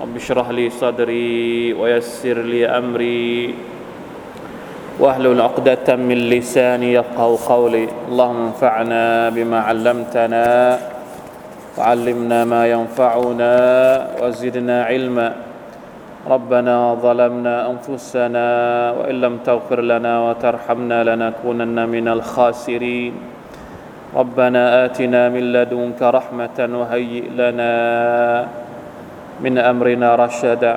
رب اشرح لي صدري ويسر لي أمري واحلل عقدة من لساني يفقه قولي. اللهم انفعنا بما علمتنا وعلمنا ما ينفعنا وزدنا علما. ربنا ظلمنا أنفسنا وإن لم تغفر لنا وترحمنا لنكونن من الخاسرين. ربنا آتنا من لدنك رحمة وهيئ لنا من امرنا رشدا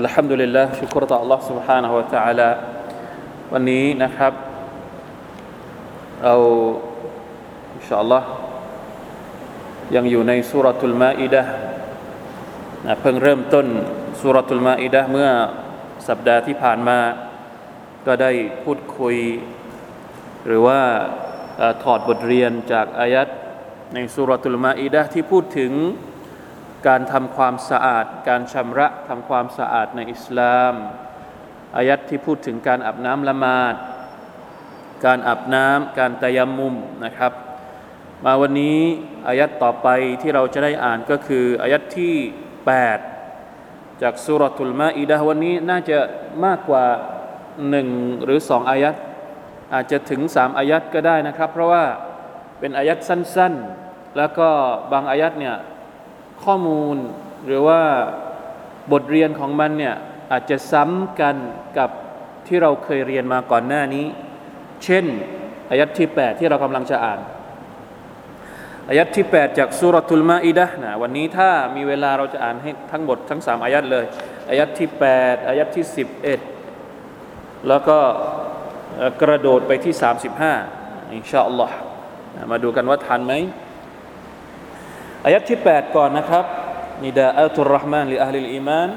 الحمد لله شكر الله سبحانه وتعالى วันนี้นะครับเอาอินชาอัลลอฮ์ยังอยู่ในสุรทูลมาอิดะนะเพิ่งเริ่มต้นสุรทูลมาอิดะเมื่อสัปดาห์ที่ผ่านมา ก็ได้พูดคุย หรือว่าถอดบทเรียนจากอายัดในสุรทูลมาอิดะที่พูดถึง การทำความสะอาด การชำระทำความสะอาดในอิสลามอายัดที่พูดถึงการอาบน้ำละหมาด การอาบน้ำการตะยมมุมนะครับ มาวันนี้อายัดต่อไปที่เราจะได้อ่านก็คืออายัดที่ 8 จากสุรทุลมาอิดะวันนี้น่าจะมากกว่าหนึ่งหรือสองอายัดอาจจะถึงสามอายัดก็ได้นะครับ เพราะว่าเป็นอายัดสั้นๆ แล้วก็บางอายัดเนี่ย ข้อมูลหรือว่าบทเรียนของมันเนี่ยอาจจะซ้ำกันกับที่เราเคยเรียนมาก่อนหน้านี้ เช่นอายัดที่ 8 ที่เรากำลังจะอ่านอายัดที่ 8 จากสุรทุลมาอิดะนะวันนี้ถ้ามีเวลาเราจะอ่านให้ทั้งหมดทั้ง 3 อายัดเลยอายัดที่ 8 อายัดที่ 11 แล้วก็กระโดดไปที่ 35 อินชาอัลลอฮ์มาดูกันว่าทันไหม อายัดที่ 8 ก่อนนะครับนิดาอัตุรรห์มานลิอัลลิลอีมาน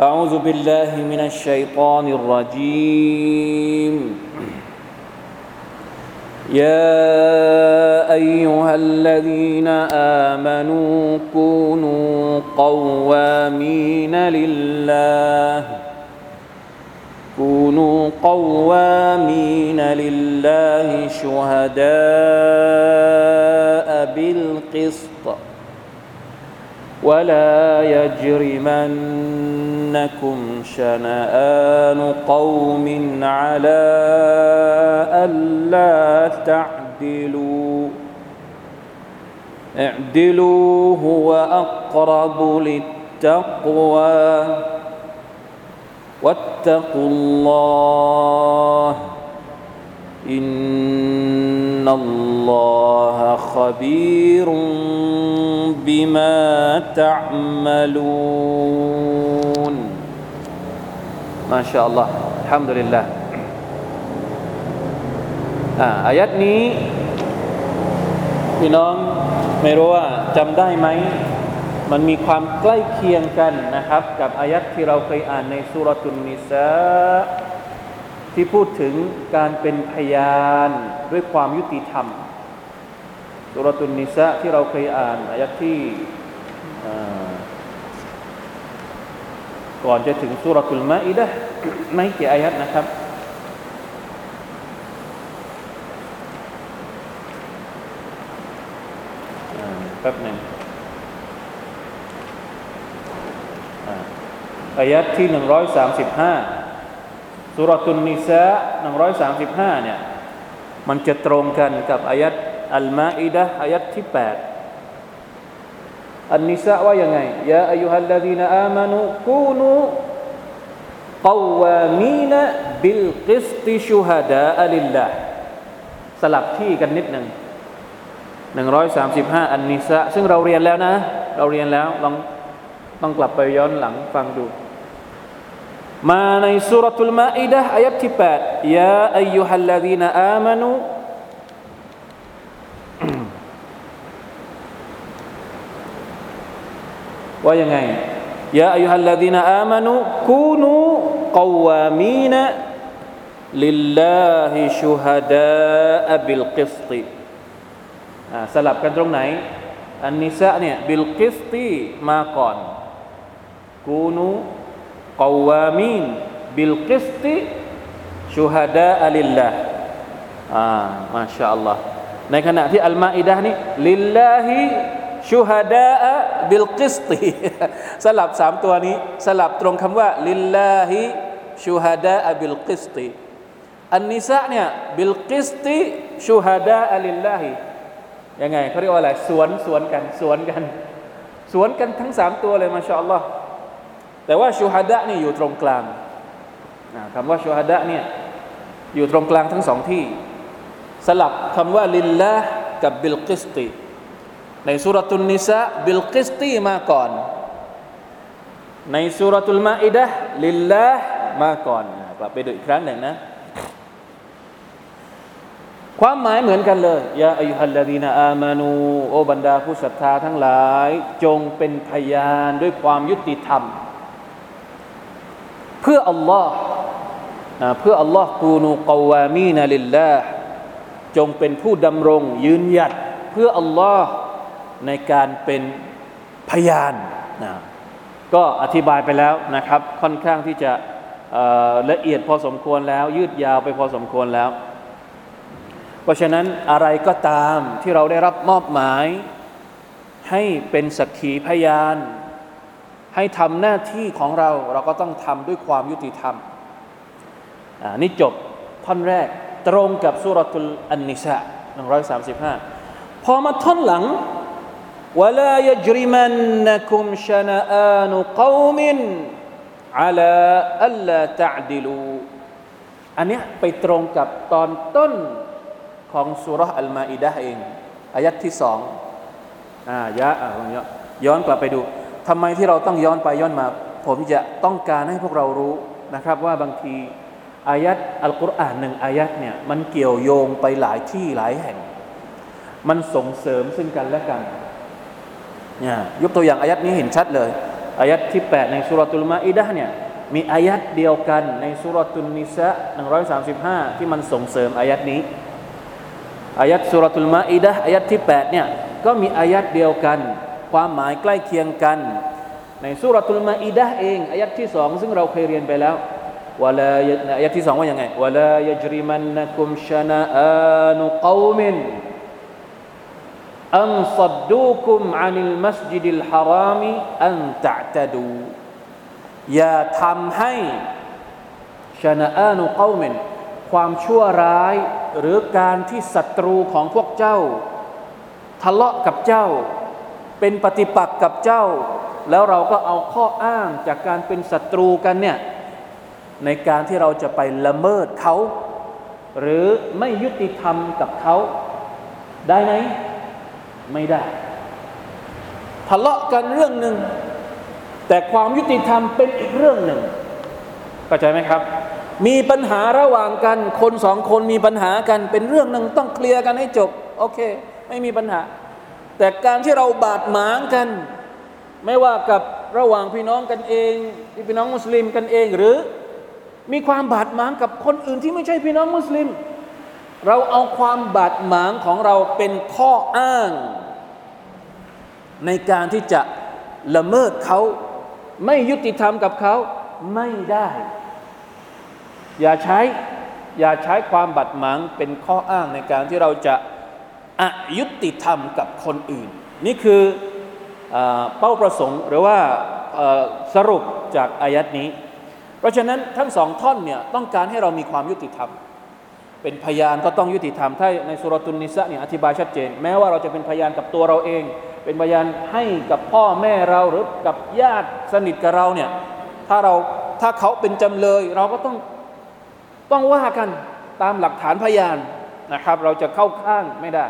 أعوذ بالله من الشيطان الرجيم يا أيها الذين آمنوا كونوا قوامين لله كونوا قوامين لله شهداء بالقسط ولا يجرمنكم شنآن قوم على ألا تعدلوا اعدلوا هو أقرب للتقوى واتقوا الله إن الله خبير بما تعملون ما شاء الله الحمد لله อ่าอายัดนี้ พี่น้องไม่รู้ว่าจำได้ไหม มันมีความใกล้เคียงกันนะครับ กับอายัดที่เราเคยอ่านในสุรตุนนิสาที่พูดถึงการเป็นพยานด้วยความยุติธรรมสุรตุนนิสะที่เราเคยอ่านอายัดที่ก่อนจะถึงสุรตุลมาอิดะไม่กี่อายัดนะครับแป๊บนึง อายัดที่หนึ่งร้อยสามสิบห้าสุรตุนนิสะหนึ่งร้อยสามสิบห้าเนี่ยมันจะตรงกันกับอายัดอัลมาอิดะอายัดที่แปดอันนิสะว่ายังไงยาอายุฮัลลดีนอามานุกูนูกวามีนบิลกิสติชูฮดาอัลิลลาสลับที่กันนิดหนึ่งหนึ่งร้อยสามสิบห้าอันนิสะซึ่งเราเรียนแล้วนะ เราเรียนแล้วลอง ต้องกลับไปย้อนหลังฟังดู มาในสุรทุลมาอิดะอายัดที่8ยาอายุฮัลลดีนอามานุ ว่ายังไงيا أيها الذين آمنوا كونوا قوامين لله شهداء بالقسط สลับกันตรงไหน อันนิสะเนี่ยبالقسط มาก่อน كونوا قوامين بالقسط شهداء لله อ่า ما شاء الله ในขณะที่อัลมาอิดะนี่لله شهداء بالقسط สลับสามตัวนี้สลับตรงคำว่า لله شهداء بالقسط อันนิสะเนี่ย بالقسط شهداء لله ยังไงเขาเรียกว่าอะไรสวนสวนกันสวนกัน สวนกันทั้งสามตัวเลยما شاء الله แต่ว่า شهداء นี่อยู่ตรงกลางคำว่า شهداء เนี่ยอยู่ตรงกลางทั้งสองที่ สลับคำว่า لله กับ بالقسط ในสุรตุนนิสะبالقسط มาก่อน ในสุรตุลมาอิดะلله มาก่อนกลับไปดูอีกครั้งหนึ่งนะความหมายเหมือนกันเลยيا أيها الذين آمنوا โอบรรดาผู้ศรัทธาทั้งหลาย จงเป็นพยานด้วยความยุติธรรม เพื่ออัลลอฮ์เพื่ออัลลอฮ์กูนูกวามีนาลิลลาห์จงเป็นผู้ดำรงยืนหยัดเพื่ออัลลอฮ์ในการเป็นพยานนะก็อธิบายไปแล้วนะครับ ค่อนข้างที่จะละเอียดพอสมควรแล้ว ยืดยาวไปพอสมควรแล้ว เพราะฉะนั้นอะไรก็ตามที่เราได้รับมอบหมาย ให้เป็นสักขีพยาน ให้ทำหน้าที่ของเราเราก็ต้องทำด้วยความยุติธรรมนี่จบท่อนแรกตรงกับสุรทุลอันนิสะ135 พอมาท่อนหลัง ولا يجرمنكم شنآن قوم على ألا تعدلوا อันนี้ไปตรงกับตอนต้นของสุรอัลมาอิดะเองอายัดที่สองอ่ายะอ่าย้อนกลับไปดู ทำไมที่เราต้องย้อนไปย้อนมา ผมจะต้องการให้พวกเรารู้นะครับ ว่าบางทีอายัดอัลกุรอานหนึ่งอายัดเนี่ยมันเกี่ยวโยงไปหลายที่หลายแห่ง มันส่งเสริมซึ่งกันและกันเนี่ยยกตัวอย่างอายัดนี้เห็นชัดเลยอายัดที่ 8 ในสุรตุลมาอิดะเนี่ยมีอายัดเดียวกันในสุรตุนนิสะ135 ที่มันส่งเสริมอายัดนี้อายัดสุรทูลมาอิดะอายัดที่8เนี่ยก็มีอายัดเดียวกัน ความหมายใกล้เคียงกัน ในสุรทูลมาอิดะเองอายัดที่สองซึ่งเราเคยเรียนไปแล้ววลาอายัดที่สองว่าอยังไงวลายจริมันนักุมชนะอานุกวมินอันสัดดูคุมอานิลมัสยิดิลฮารามีอันตะตดูอย่าทำให้ชนะอานุกวมินความชั่วร้ายหรือการที่ศัตรูของพวกเจ้า ทะเลาะกับเจ้า เป็นปฏิปักษ์กับเจ้า แล้วเราก็เอาข้ออ้างจากการเป็นศัตรูกันเนี่ยในการที่เราจะไปละเมิดเขา หรือไม่ยุติธรรมกับเขาได้ไหมไม่ได้ทะเลาะกันเรื่องหนึ่ง แต่ความยุติธรรมเป็นอีกเรื่องหนึ่งเข้าใจไหมครับ มีปัญหาระหว่างกัน คนสองคนมีปัญหากันเป็นเรื่องหนึ่งต้องเคลียร์กันให้จบ โอเค ไม่มีปัญหา แต่การที่เราบาดหมางกัน ไม่ว่ากับระหว่างพี่น้องกันเองพี่น้องมุสลิมกันเองหรือ มีความบาดหมางกับคนอื่นที่ไม่ใช่พี่น้องมุสลิม เราเอาความบาดหมางของเราเป็นข้ออ้าง ในการที่จะละเมิดเขาไม่ยุติธรรมกับเขาไม่ได้ อย่าใช้อย่าใช้ความบัดหมางเป็นข้ออ้างในการที่เราจะ อยุติธรรมกับคนอื่น นี่คือเป้าประสงค์หรือว่าสรุปจากอายัดนี้ เพราะฉะนั้นทั้งสองท่อนเนี่ยต้องการให้เรามีความยุติธรรม เป็นพยานก็ต้องยุติธรรม ถ้าในสุรตุนนิสะเนี่ยอธิบายชัดเจน แม้ว่าเราจะเป็นพยานกับตัวเราเอง เป็นพยานให้กับพ่อแม่เราหรือกับญาติสนิทกับเราเนี่ยถ้าเราถ้าเขาเป็นจำเลย เราก็ต้องต้องว่ากันตามหลักฐานพยานนะครับ เราจะเข้าข้างไม่ได้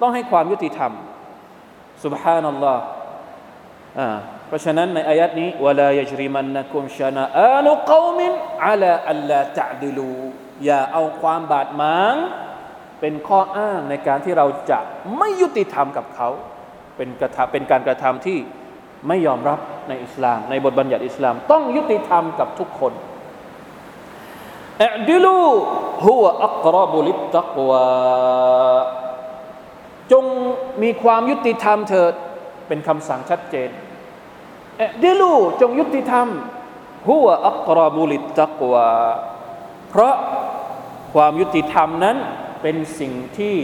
ต้องให้ความยุติธรรมสุบฮานัลลอฮ์เพราะฉะนั้นในอายัดนี้วลายจริมันนะกุมชนะอานุกมินอัลาอัลลาตะดิลูอย่าเอาความบาดหมางเป็นข้ออ้างในการที่เราจะไม่ยุติธรรมกับเขา เป็นกระทำเป็นการกระทำที่ไม่ยอมรับในอิสลาม ในบทบัญญัติอิสลาม ต้องยุติธรรมกับทุกคนอดิลูฮุวอักรบุลิตตักวา จงมีความยุติธรรมเถิด เป็นคำสั่งชัดเจนอดิลูจงยุติธรรมฮุวอักรบุลิตตักวาเพราะความยุติธรรมนั้นเป็นสิ่งที่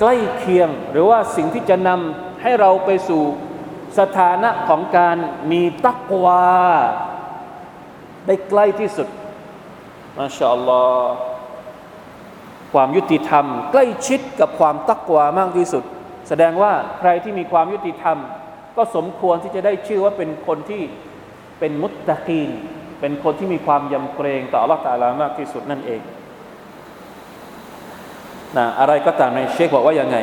ใกล้เคียง หรือว่าสิ่งที่จะนำให้เราไปสู่สถานะของการมีตักวา ได้ใกล้ที่สุดมาชาอัลลอฮ์ ความยุติธรรม ใกล้ชิดกับความตักกวามากที่สุด แสดงว่าใครที่มีความยุติธรรม ก็สมควรที่จะได้ชื่อว่าเป็นคนที่เป็น متقين เป็นคนที่มีความยำเกรงต่อ Allah ตาลามากที่สุดนั่นเองนะอะไรก็ตามในเชคบอกว่ายังไง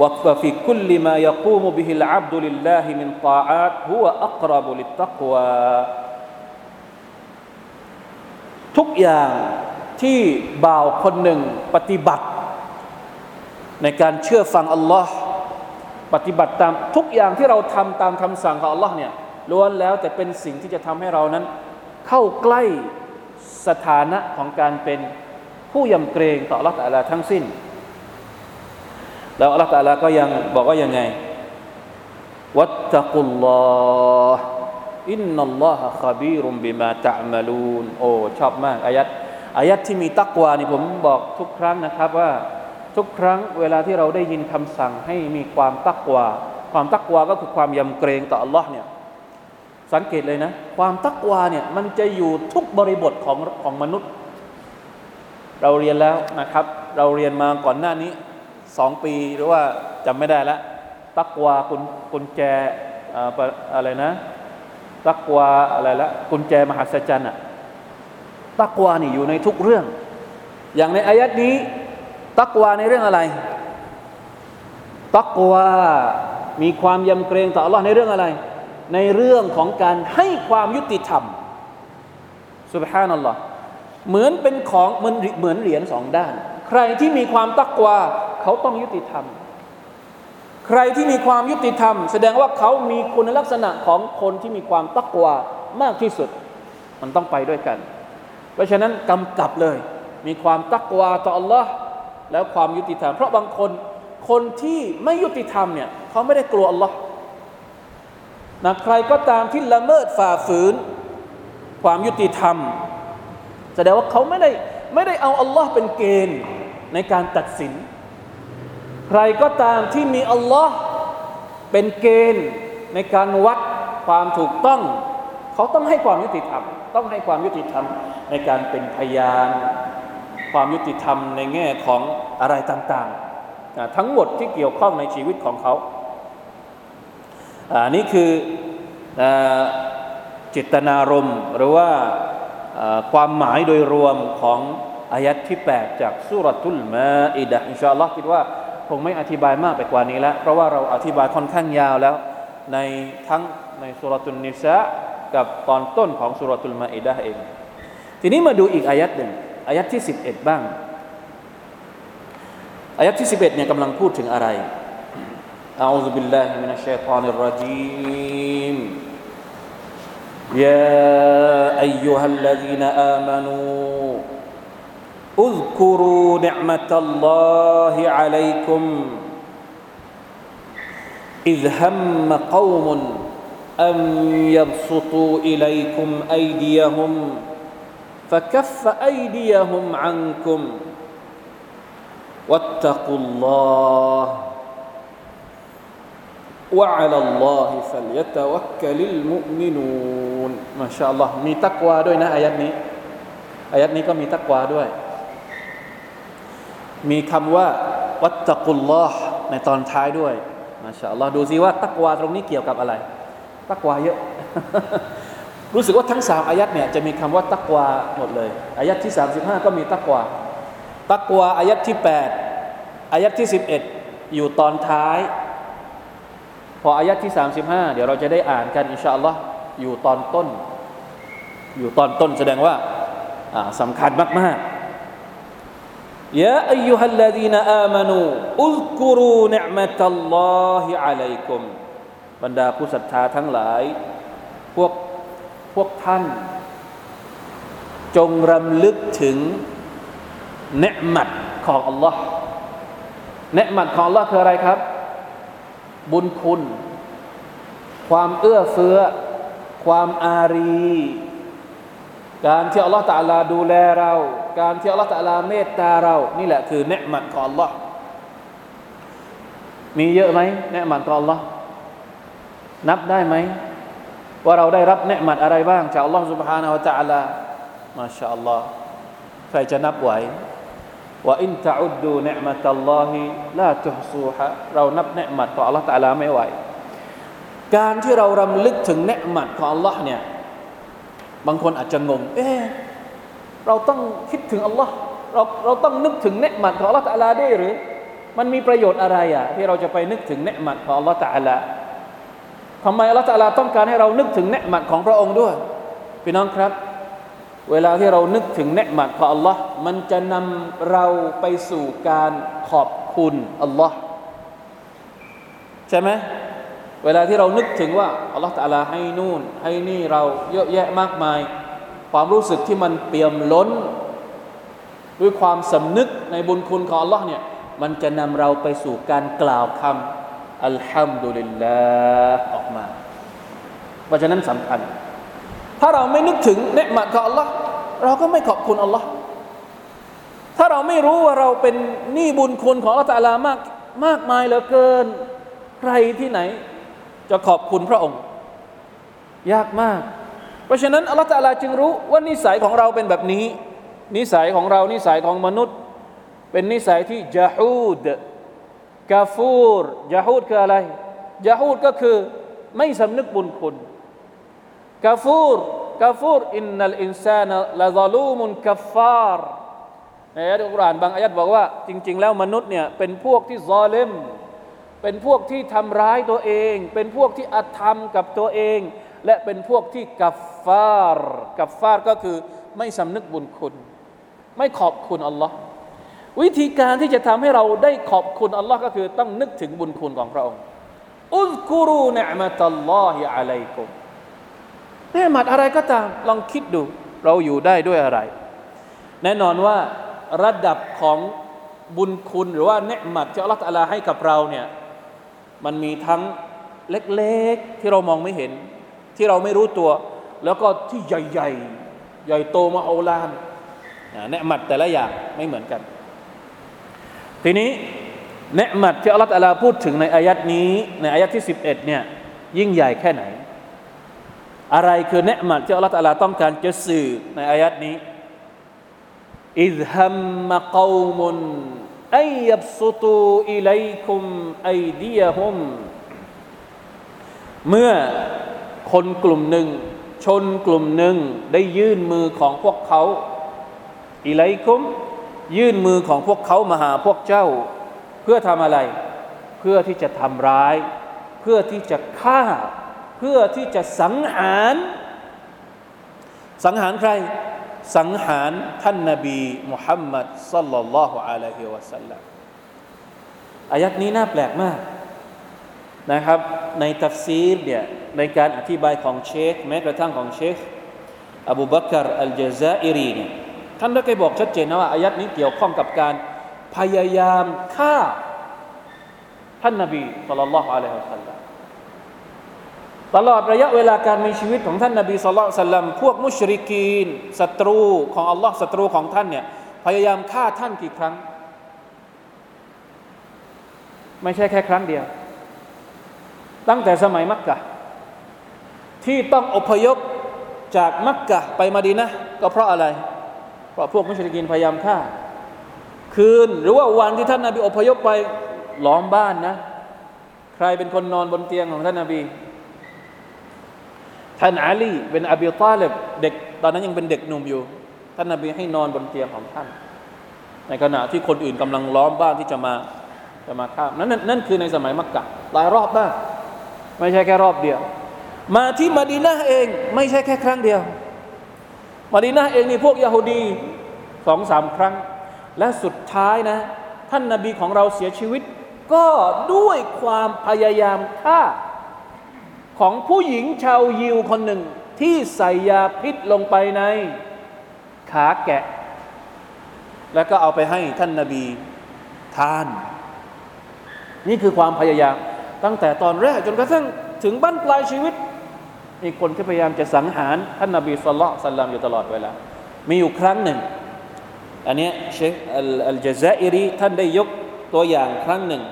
ว่า في كل ما يقوم به العبد لله من طاعة وقربة ทุกอย่าง ที่บ่าวคนหนึ่งปฏิบัติ ในการเชื่อฟังอัลลอฮ์ปฏิบัติตามทุกอย่างที่เราทำตามคำสั่งของอัลลอฮ์เนี่ยล้วนแล้วแต่เป็นสิ่งที่จะทำให้เรานั้น เข้าใกล้สถานะของการเป็นผู้ยำเกรงต่ออัลลอฮ์แต่ละทั้งสิ้น แล้วอัลลอฮฺตาลาก็ยังบอกว่ายังไง วัตตะกุลลอฮ์อินนัลลอฮะขบีรุมบิมาตะมลูนโอ้ชอบมากอายัด อายัดที่มีตักวานี่ผมบอกทุกครั้งนะครับว่าทุกครั้งเวลาที่เราได้ยินคำสั่งให้มีความตักวา ความตักวาก็คือความยำเกรงต่ออัลลอฮ์เนี่ยสังเกตเลยนะ ความตักวาเนี่ยมันจะอยู่ทุกบริบทของของมนุษย์ เราเรียนแล้วนะครับ เราเรียนมาก่อนหน้านี้สองปีหรือว่าจำไม่ได้แล้วตักวากุญกุญแจอะไรนะ ตักวาอะไรละกุญแจมหัศจรรย์อะ ตักวานี่อยู่ในทุกเรื่อง อย่างในอายัดนี้ ตักวาในเรื่องอะไร ตักวามีความยำเกรงต่อ Allah ในเรื่องอะไร ในเรื่องของการให้ความยุติธรรมสุบฮานัลลอฮ์เหมือนเป็นของเหมือนเหมือนเหรียญสองด้าน ใครที่มีความตักวาเขาต้องยุติธรรม ใครที่มีความยุติธรรม แสดงว่าเขามีคุณลักษณะของคนที่มีความตักวามากที่สุด มันต้องไปด้วยกัน เพราะฉะนั้นกำกับเลย มีความตักวาต่อ Allah แล้วความยุติธรรม เพราะบางคนคนที่ไม่ยุติธรรมเนี่ยเขาไม่ได้กลัว Allah นะใครก็ตามที่ละเมิดฝ่าฝืน ความยุติธรรม แสดงว่าเขาไม่ได้ไม่ได้เอา Allah เป็นเกณฑ์ในการตัดสิน ใครก็ตามที่มีอัลลอฮ์เป็นเกณฑ์ในการวัดความถูกต้อง เขาต้องให้ความยุติธรรม ต้องให้ความยุติธรรมในการเป็นพยาน ความยุติธรรมในแง่ของอะไรต่างๆ ทั้งหมดที่เกี่ยวข้องในชีวิตของเขาอันนี้คือจิตนารมณ์หรือว่าความหมายโดยรวมของอายัดที่ 8 จากสุรทุลมาอิดะอินชาอัลลอฮ์คิดว่าคงไม่อธิบายมากไปกว่านี้แล้ว เพราะว่าเราอธิบายค่อนข้างยาวแล้ว ในทั้งในสุรตุนนิสะ กับตอนต้นของสุรตุลมาอิดะเอง ทีนี้มาดูอีกอายัดหนึ่งอายัดที่ 11 บ้าง อายัดที่ 11เนี่ยกำลังพูดถึงอะไร أعوذ بالله من الشيطان الرجيم يا أيها الذين آمنوا اذكروا نعمة الله عليكم إذ هم قوم أن يبسطوا إليكم أيديهم فكف أيديهم عنكم واتقوا الله وعلى الله فليتوكل المؤمنون ما شاء الله มีตักวาด้วยนะอายัดนี้อายัดนี้ก็มีตักวาด้วยมีคำว่าวัตตะกุลลอฮ์ในตอนท้ายด้วยมาชาอัลลอฮ์ดูซิว่าตักวาตรงนี้เกี่ยวกับอะไร ตักวาเยอะ รู้สึกว่าทั้งสามอายัดเนี่ยจะมีคำว่าตักวาหมดเลย อายัดที่สามสิบห้าก็มีตักวาตักวาอายัดที่แปดอายัดที่สิบเอ็ดอยู่ตอนท้าย พออายัดที่สามสิบห้าเดี๋ยวเราจะได้อ่านกันอินชาอัลลอฮ์อยู่ตอนต้น อยู่ตอนต้นแสดงว่าสำคัญมากๆ يا أيها الذين آمنوا اذكروا نعمة الله عليكم บรรดาผู้ศรัทธาทั้งหลาย พวกพวกท่าน จงรำลึกถึงเนืหมัดของอัลลอฮ์เนืหมัดของอัลลอฮ์คืออะไรครับ บุญคุณ ความเอื้อเฟื้อ ความอารี การที่อัลลอฮ์ตะลาดูแลเรา การที่อัลลอฮ์ตะลาเมตตาเรา นี่แหละคือเนืหมัดของอัลลอฮ์มีเยอะไหมเนืหมัดของอัลลอฮ์ นับได้ไหมว่าเราได้รับเนืหมัดอะไรบ้างจากอัลลอฮ์ سبحانه และ تعالى มาชาอัลลอฮ์ใครจะนับไหวว่าอินตะอุดดูเนืมัตัลลอฮิลาตุฮซูฮะเรานับเนืหมัดของอัลลอฮ์ตะลาไม่ไหว การที่เรารำลึกถึงเนืหมัดของอัลลอฮ์เนี่ยบางคนอาจจะงงเอ๊เราต้องคิดถึงอัลลอฮ์เราเราต้องนึกถึงเนืหมัดของอัลลอฮ์ตะลาได้หรือ มันมีประโยชน์อะไรอ่ะที่เราจะไปนึกถึงเนืหมัดของอัลลอฮ์ตะลา ทำไมอัลลอฮฺตะลาต้องการให้เรานึกถึงเนืหมัดของพระองค์ด้วยพี่น้องครับ เวลาที่เรานึกถึงเนืหมัดของอัลลอฮ์มันจะนำเราไปสู่การขอบคุณอัลลอฮ์ใช่ไหมเวลาที่เรานึกถึงว่าอัลลอฮฺตะลาให้นู่น ให้นี่เราเยอะแยะมากมาย ความรู้สึกที่มันเปี่ยมล้น ด้วยความสำนึกในบุญคุณของอัลลอฮ์เนี่ยมันจะนำเราไปสู่การกล่าวคำ อัลฮัมดุลิลลาห์ออกมา เพราะฉะนั้นสำคัญ ถ้าเราไม่นึกถึงเนืหมัดของอัลลอฮ์เราก็ไม่ขอบคุณอัลลอฮ์ถ้าเราไม่รู้ว่าเราเป็นหนี้บุญคุณของอัลลอฮ์ตะลามากมากมายเหลือเกิน ใครที่ไหน จะขอบคุณพระองค์ ยากมาก เพราะฉะนั้นอัลลอฮ์ตะลาจึงรู้ว่านิสัยของเราเป็นแบบนี้ นิสัยของเรานิสัยของมนุษย์ เป็นนิสัยที่جحود كفور جحود คืออะไร جحود ก็คือไม่สำนึกบุญคุณكفور كفور إن الإنسان لظلوم كفار ในอัลกุรอานบางอายะบอกว่า จริง ๆ แล้วมนุษย์เนี่ยเป็นพวกที่ظالمเป็นพวกที่ทำร้ายตัวเอง เป็นพวกที่อธรรมกับตัวเอง และเป็นพวกที่كفار كفار ก็คือไม่สำนึกบุญคุณ ไม่ขอบคุณอัลลอฮ์ วิธีการที่จะทำให้เราได้ขอบคุณอัลลอฮ์ก็คือต้องนึกถึงบุญคุณของพระองค์ อุซกุรูเนมตัลลอฮิอะลัยกุมเนมัดอะไรก็ตามลองคิดดู เราอยู่ได้ด้วยอะไร แน่นอนว่าระดับของบุญคุณหรือว่าเนมัดที่อัลลอฮฺตะลาให้กับเราเนี่ยมันมีทั้งเล็กๆ ที่เรามองไม่เห็น ที่เราไม่รู้ตัว แล้วก็ที่ใหญ่ๆ ใหญ่โตมาโอลานเนมัดแต่ละอย่างไม่เหมือนกัน ทีนี้เนืมัดที่อัลลอฮฺตะลาพูดถึงในอายัดนี้ ในอายัดที่ 11เนี่ยยิ่งใหญ่แค่ไหน อะไรคือเนืมัดที่อัลลอฮฺตะลาต้องการจะสื่อในอายัดนี้อิฮัมมะกอมุนอัยยับสุตูอิไลคุมไอัยดียฮุมเมื่อคนกลุ่มหนึ่ง ชนกลุ่มหนึ่งได้ยื่นมือของพวกเขาอิไลคุม ยื่นมือของพวกเขามาหาพวกเจ้า เพื่อทำอะไร เพื่อที่จะทำร้าย เพื่อที่จะฆ่า เพื่อที่จะสังหาร สังหารใคร สังหารท่านนาบีมุฮัมมัดสัลลัลลอฮุอะลัยฮิวะสัลลัมอายัดนี้น่าแปลกมากนะครับ ในتفسير เนี่ยในการอธิบายของเชคแม้กระทั่งของเชคอบูบักรอัลจาซาอิรีเนี่ย ท่านได้เคยบอกชัดเจนนะว่าอายะห์นี้เกี่ยวข้องกับการพยายามฆ่าท่านนบีصلى الله عليه وسلم ตลอดระยะเวลาการมีชีวิตของท่านนบีصلى الله عليه وسلم พวก مشركينศัตรูของอัลลอฮ์ศัตรูของท่านเนี่ยพยายามฆ่าท่านกี่ครั้ง ไม่ใช่แค่ครั้งเดียว ตั้งแต่สมัยมักกะที่ต้องอพยพจากมักกะไปมาดีนะก็เพราะอะไร เพราะพวกมุชลิกินพยายามฆ่า คืนหรือว่าวันที่ท่านนาบีอพยพไปล้อมบ้านนะ ใครเป็นคนนอนบนเตียงของท่านนาบี ท่านอาลีเป็นอบีตาเลบเด็กตอนนั้นยังเป็นเด็กหนุ่มอยู่ ท่านนาบีให้นอนบนเตียงของท่าน ในขณะที่คนอื่นกำลังล้อมบ้านที่จะมาจะมาฆ่านั่นนั่นคือในสมัยมักกะหลายรอบมากไม่ใช่แค่รอบเดียว มาที่มาดีนาเอง ไม่ใช่แค่ครั้งเดียว มาดีนาเองนี่พวกยาฮูดีสองสามครั้ง และสุดท้ายนะ ท่านนาบีของเราเสียชีวิต ก็ด้วยความพยายามฆ่า ของผู้หญิงชาวยิวคนหนึ่งที่ใส่ยาพิษลงไปในขาแกะ แล้วก็เอาไปให้ท่านนาบีทาน นี่คือความพยายาม ตั้งแต่ตอนแรกจนกระทั่งถึงบั้นปลายชีวิตีคนที่พยายามจะสังหารท่านนบีสุลต่านลัมอยู่ตลอดเวลา มีอยู่ครั้งหนึ่ง อันนี้เชคอัลจาซาอิรีท่านได้ยกตัวอย่างครั้งหนึ่ง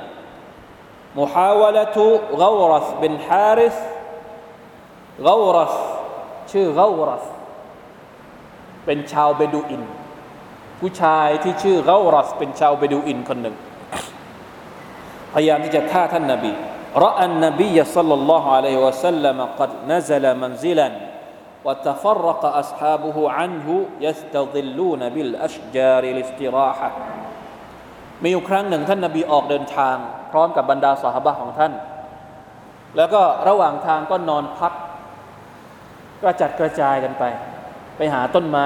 มุฮาวลตุกอรัสบินฮาริสกรัสชื่อกอรัสเป็นชาวเบดูอิน ผู้ชายที่ชื่อกอรัสเป็นชาวเบดูอินคนหนึ่ง พยายามที่จะฆ่าท่านนาบี رأى النبي صلى الله عليه وسلم قد نزل منزلا وتفرق أصحابه عنه يستظلون بالأشجار الاستراحة มีอยู่ครั้งหนึ่งท่านนบีออกเดินทาง พร้อมกับบรรดาสหบะของท่าน แล้วก็ระหว่างทางก็นอนพัก กระจัดกระจายกันไป ไปหาต้นไม้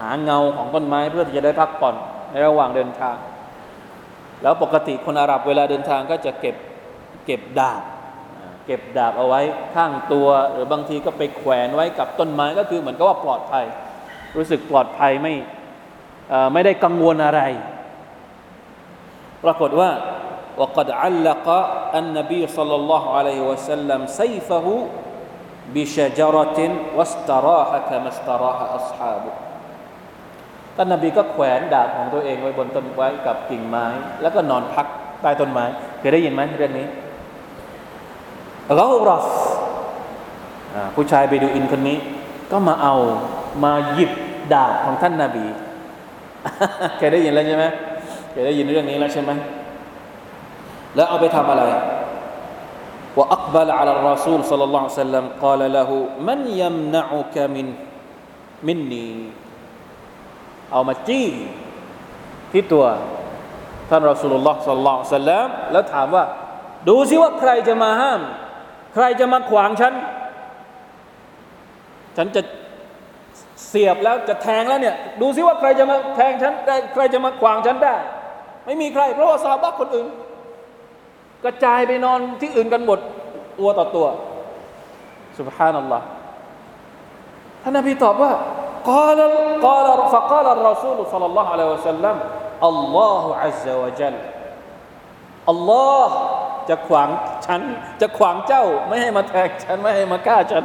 หาเงาของต้นไม้เพื่อที่จะได้พักผ่อนในระหว่างเดินทาง แล้วปกติคนอาหรับเวลาเดินทางก็จะเก็บ เก็บดาบ เก็บดาบเอาไว้ข้างตัว หรือบางทีก็ไปแขวนไว้กับต้นไม้ก็คือเหมือนกับว่าปลอดภัย รู้สึกปลอดภัยไม่ไม่ได้กังวลอะไร ปรากฏว่า وقد علق النبي صلى الله عليه وسلم سيفه بشجرة واستراح كما استراح أصحابه ท่านนบีก็แขวนดาบของตัวเองไว้บนต้นไว้กับกิ่งไม้ แล้วก็นอนพักใต้ต้นไม้เคยได้ยินไหมเรื่องนี้ เรารอสผู้ชายไปดูอินคนนี้ ก็มาเอามาหยิบดาบของท่านนาบีเคยได้ยินแล้วใช่ไหมเคยได้ยินเรื่องนี้แล้วใช่ไหมแล้วเอาไปทำอะไร وأقبل على الرسول صلى الله عليه وسلم قال له من يمنعك من مني เอามาจี้ที่ตัวท่านรอสูลุลลอฮ์สัลลัลลอฮุซัลลัมแล้วถามว่า ดูสิว่าใครจะมาห้าม ใครจะมาขวางฉัน ฉันจะเสียบแล้วจะแทงแล้วเนี่ย ดูสิว่าใครจะมาแทงฉันได้ใครจะมาขวางฉันได้ ไม่มีใคร เพราะว่าซาบะคนอื่น กระจายไปนอนที่อื่นกันหมด ตัวต่อตัวสุบฮานัลลอฮ์ท่านนบีตอบว่า قال قال فقال الرسول صلى الله عليه وسلم الله عز وجل อัลลอฮ์ จะขวางฉัน จะขวางเจ้า ไม่ให้มาแทกฉัน ไม่ให้มาฆ่าฉัน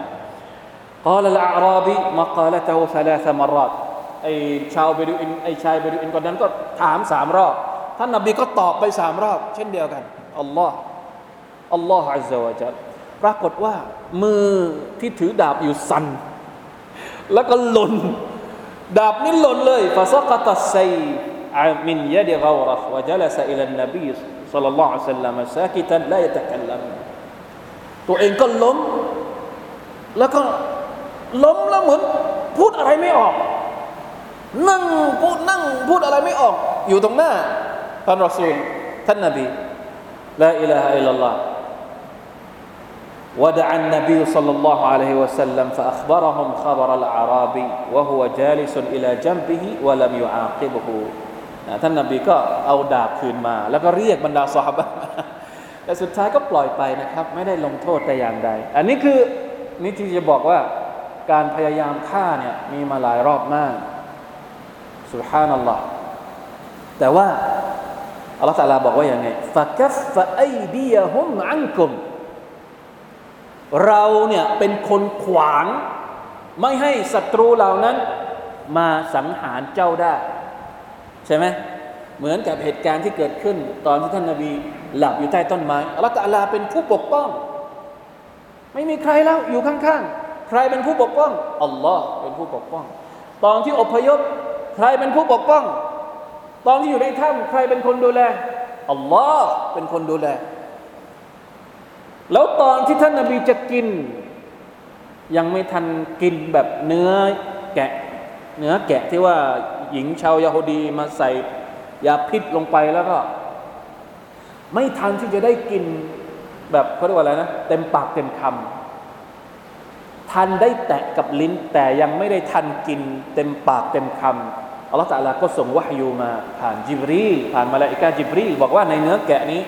กาลละอาราบีมากาละเตาซาลาสมารอดไอชาวเบดูอินไอชายเบดูอินคนนั้นก็ถามสามรอบ ท่านนบีก็ตอบไปสามรอบ เช่นเดียวกันอัลลอฮ์อัลลอฮ์อัลลอฮ์จะปรากฏว่ามือที่ถือดาบอยู่สั่นแล้วก็หล่น ดาบนี้หล่นเลยฟาซกัตัสไซมินยะดิกอรฟวะจัลสอิลันนบี สัลลัลลอฮุอะลัยฮิวะสัลลัมซากิตันลายะตะกัลลัมตัวเองก็ล้ม แล้วก็ล้มแล้วเหมือนพูดอะไรไม่ออก นั่งพูดนั่งพูดอะไรไม่ออก อยู่ตรงหน้าท่านรอซูลท่านนบีลาอิลาฮะอิลลัลลอฮ ودعا النبي صلى الله عليه وسلم فأخبرهم خبر الأعرابي وهو جالس إلى جنبه ولم يعاقبه ท่านนบีก็เอาดาบคืนมา แล้วก็เรียกบรรดาซอบแต่สุดท้ายก็ปล่อยไปนะครับ ไม่ได้ลงโทษแต่อย่างใด อันนี้คือนี่ที่จะบอกว่าการพยายามฆ่าเนี่ยมีมาหลายรอบมากสุบฮานัลลอฮ์แต่ว่าอัลลอฮฺตาลาบอกว่าอย่างไงฟะกัฟฟะไอดียฮุมอันกุมเราเนี่ยเป็นคนขวาง ไม่ให้ศัตรูเหล่านั้น มาสังหารเจ้าได้ ช่ไหมเหมือนกับเหตุการณ์ที่เกิดขึ้น ตอนที่ท่านนาบีหลับอยู่ใต้ต้นไม้อัลลอฮฺตะลาเป็นผู้ปกป้อง ไม่มีใครแล้วอยู่ข้างๆ ใครเป็นผู้ปกป้องอัลลอฮ์เป็นผู้ปกป้อง ตอนที่อพยพ ใครเป็นผู้ปกป้อง ตอนที่อยู่ในถ้ำใครเป็นคนดูแลอัลลอฮ์เป็นคนดูแล แล้วตอนที่ท่านนาบีจะกิน ยังไม่ทันกินแบบเนื้อแกะ เนื้อแกะที่ว่า หญิงชาวยาฮูดีมาใส่ยาพิษลงไปแล้วก็ ไม่ทันที่จะได้กินแบบเขาเรียกว่าอะไรนะ เต็มปากเต็มคำทันได้แตะกับลิ้น แต่ยังไม่ได้ทันกิน เต็มปากเต็มคำอัลลอฮฺตะลาก็ส่งวะฮยูมา ผ่านจิบรี ผ่านมาลาอิกาจิบรี บอกว่าในเนื้อแกะนี้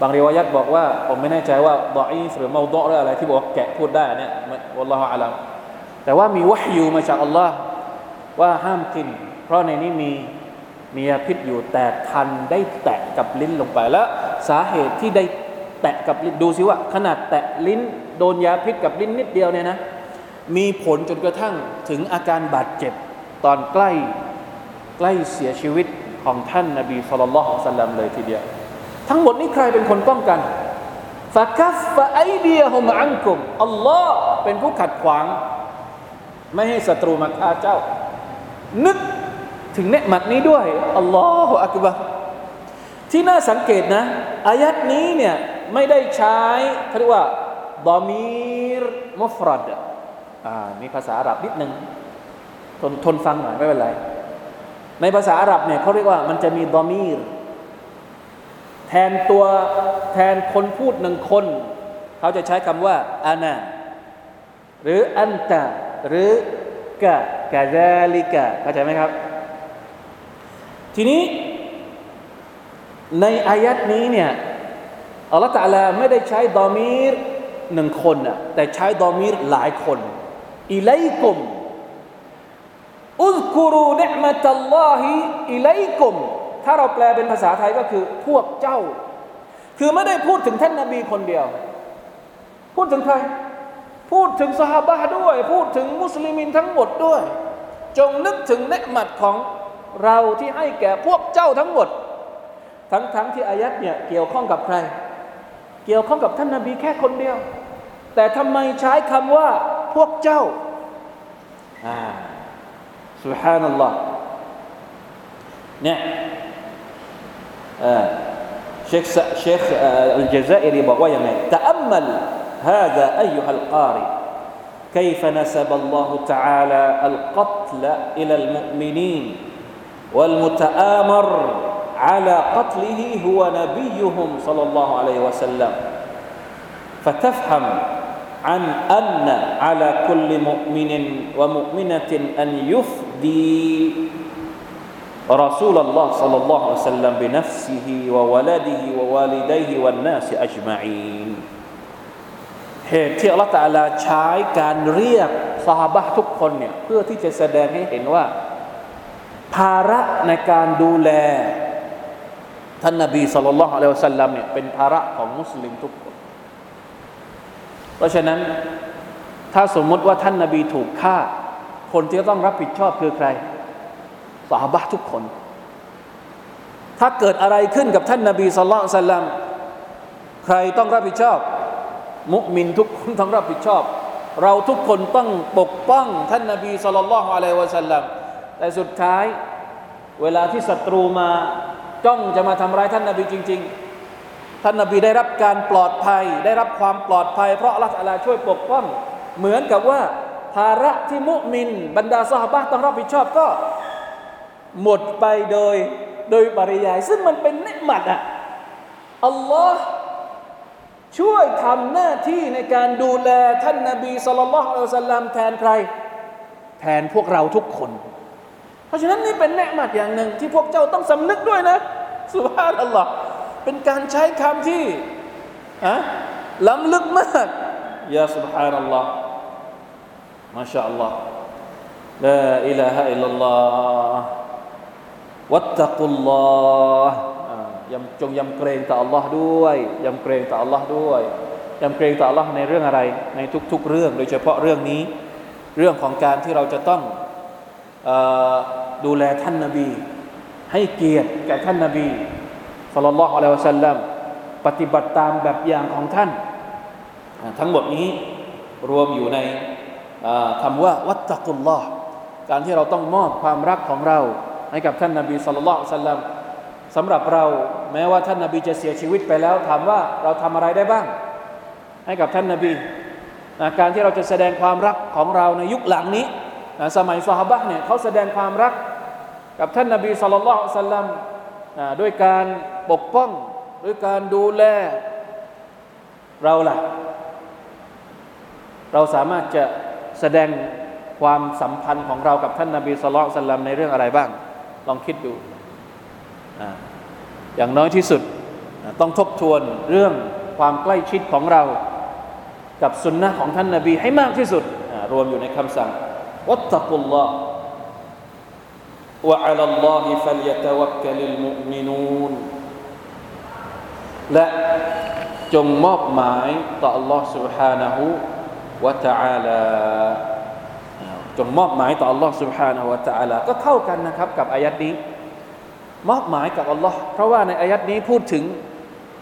บางริวายัตบอกว่า ผมไม่แน่ใจว่าดออีหรือเมาดอหรืออะไรที่บอกว่าแกะพูดได้เนี่ยวัลลอฮฺอาลัมแต่ว่ามีวะฮยูมาจากอัลลอฮ์ว่าห้ามกิน เพราะในนี้มีมียาพิษอยู่แต่ทันได้แตะกับลิ้นลงไปแล้ว สาเหตุที่ได้แตะกับลิ้นดูสิว่า ขนาดแตะลิ้นโดนยาพิษกับลิ้นนิดเดียวเนี่ยนะ มีผลจนกระทั่งถึงอาการบาดเจ็บตอนใกล้ใกล้เสียชีวิตของท่านนบีสุลต่านสัลลัมเลยทีเดียว ทั้งหมดนี้ใครเป็นคนป้องกันฟะกัฟฟะไอเดียฮุมอันกุมอัลลอฮ์เป็นผู้ขัดขวาง ไม่ให้ศัตรูมาฆ่าเจ้า นึก ถึงเนืมัดนี้ด้วยอัลลอฮฺอักบะที่น่าสังเกตนะอายัดนี้เนี่ยไม่ได้ใช้เขาเรียกว่าดอมีรมุฟรัดอ่ามีภาษาอาหรับนิดหนึ่งทนทนฟังหน่อยไม่เป็นไร ในภาษาอาหรับเนี่ยเขาเรียกว่ามันจะมีดอมีรแทนตัวแทนคนพูดหนึ่งคน เขาจะใช้คำว่าอานาหรืออันตะหรือกะกะซาลิกะเข้าใจไหมครับ ทีนี้ในอายัดนี้เนี่ยอัลลอฮฺตะลาไม่ได้ใช้ดอมีรหนึ่งคนอะแต่ใช้ดอมีรหลายคนอิไลกุมอุซกุรูเนมตัลลอฮิอิไลกุมถ้าเราแปลเป็นภาษาไทยก็คือพวกเจ้า คือไม่ได้พูดถึงท่านนาบีคนเดียว พูดถึงใคร พูดถึงสหบาด้วย พูดถึงมุสลิมินทั้งหมดด้วย จงนึกถึงเนืหมัดของ เราที่ให้แก่พวกเจ้าทั้งหมด ทั้งๆทที่อายัดเนี่ยเกี่ยวข้องกับใคร เกี่ยวข้องกับท่านนาบีแค่คนเดียว แต่ทำไมใช้คำว่าพวกเจ้าอ่าสุฮานัลลอฮ์เนี่ย شيخ شيخ الجزائري بقوا تأمل هذا أيها القارئ كيف نسب الله تعالى القتل إلى المؤمنين والمتآمر على قتله هو نبيهم صلى الله عليه وسلم فتفهم عن أن على كل مؤمن ومؤمنة أن يفدي رسول الله صلى الله عليه وسلم بنفسه وولده ووالديه والناس أجمعين เหตุที่อัลลอฮฺตาลาใช้การเรียกสหบะทุกคนเนี่ยเพื่อที่จะแสดงให้เห็นว่า ภาระในการดูแล ท่านนบีสุลต่านละอัลลอฮฺสัลลัมเนี่ยเป็นภาระของมุสลิมทุกคน เพราะฉะนั้นถ้าสมมติว่าท่านนบีถูกฆ่า คนที่ต้องรับผิดชอบคือใครสาบะทุกคน ถ้าเกิดอะไรขึ้นกับท่านนาบีสุลต่านลัมใครต้องรับผิดชอบ มุมินทุกคนต้องรับผิดชอบ เราทุกคนต้องปกป้องท่านนาบีสุลต่านอะลัยวะสัลลัม แต่สุดท้าย เวลาที่ศัตรูมาจ้องจะมาทำร้ายท่านนาบีจริง ๆ ท่านนาบีได้รับการปลอดภัย ได้รับความปลอดภัย เพราะอัลลอฮฺช่วยปกป้อง เหมือนกับว่า ภาระที่มุมิน บรรดาสหบะต้องรับผิดชอบก็ หมดไปโดยโดยปริยาย ซึ่งมันเป็นเนืหมัดอะอัลลอฮ์ช่วยทำหน้าที่ในการดูแลท่านนาบีสุลต่านอัลสลัมแทนใคร แทนพวกเราทุกคน เพราะฉะนั้นนี่เป็นแนมัดอย่างหนึ่งที่พวกเจ้าต้องสำนึกด้วยนะสุภาพอัลลอฮ์เป็นการใช้คำที่อะล้ำลึกมากยาสุบฮานัลลอฮ์มาชาอัลลอฮ์ลาอิลาฮะอิลลัลลอฮ์วัตตะกุลลอฮ์ยำจงยำเกรงต่อัลลอฮ์ด้วยยำเกรงต่อัลลอฮ์ด้วยยำเกรงต่อัลลอฮ์ในเรื่องอะไร ในทุก ๆ เรื่อง โดยเฉพาะเรื่องนี้ เรื่องของการที่เราจะต้อง ดูแลท่านนาบี ให้เกียรติแก่ท่านนาบีสุลลัลลอฮุอะลัยฮิวะสัลลัมปฏิบัติตามแบบอย่างของท่าน ทั้งหมดนี้รวมอยู่ในคำว่า วัตตะกุลลอฮ์การที่เราต้องมอบความรักของเรา ให้กับท่านนาบีสุลต่านสัลลัมสำหรับเราแม้ว่าท่านนาบีจะเสียชีวิตไปแล้ว ถามว่าเราทำอะไรได้บ้าง ให้กับท่านนาบีการที่เราจะแสดงความรักของเราในยุคหลังนี้ นะสมัยสฮาบะเนี่ยเขาแสดงความรักกับท่านนาบีสุลต่านสัลลัมนะด้วยการปกป้องด้วยการดูแลเราล่ะ เราสามารถจะแสดงความสัมพันธ์ของเรากับท่านนาบีสุลต่านสัลลัมในเรื่องอะไรบ้าง ลองคิดดู อย่างน้อยที่สุดต้องทบทวนเรื่องความใกล้ชิดของเรา กับสุนนะของท่านนาบีให้มากที่สุดรวมอยู่ในคำสั่ง วัตตะกุลลอฮ์ وعلى الله فليتوكل المؤمنون และจงมอบหมายต่อ Allah سبحانه และ تعالى จงมอบหมายต่อ Allah سبحانه และ تعالى ก็เท่ากันนะครับกับอายัดนี้ มอบหมายกับ Allah เพราะว่าในอายัดนี้พูดถึง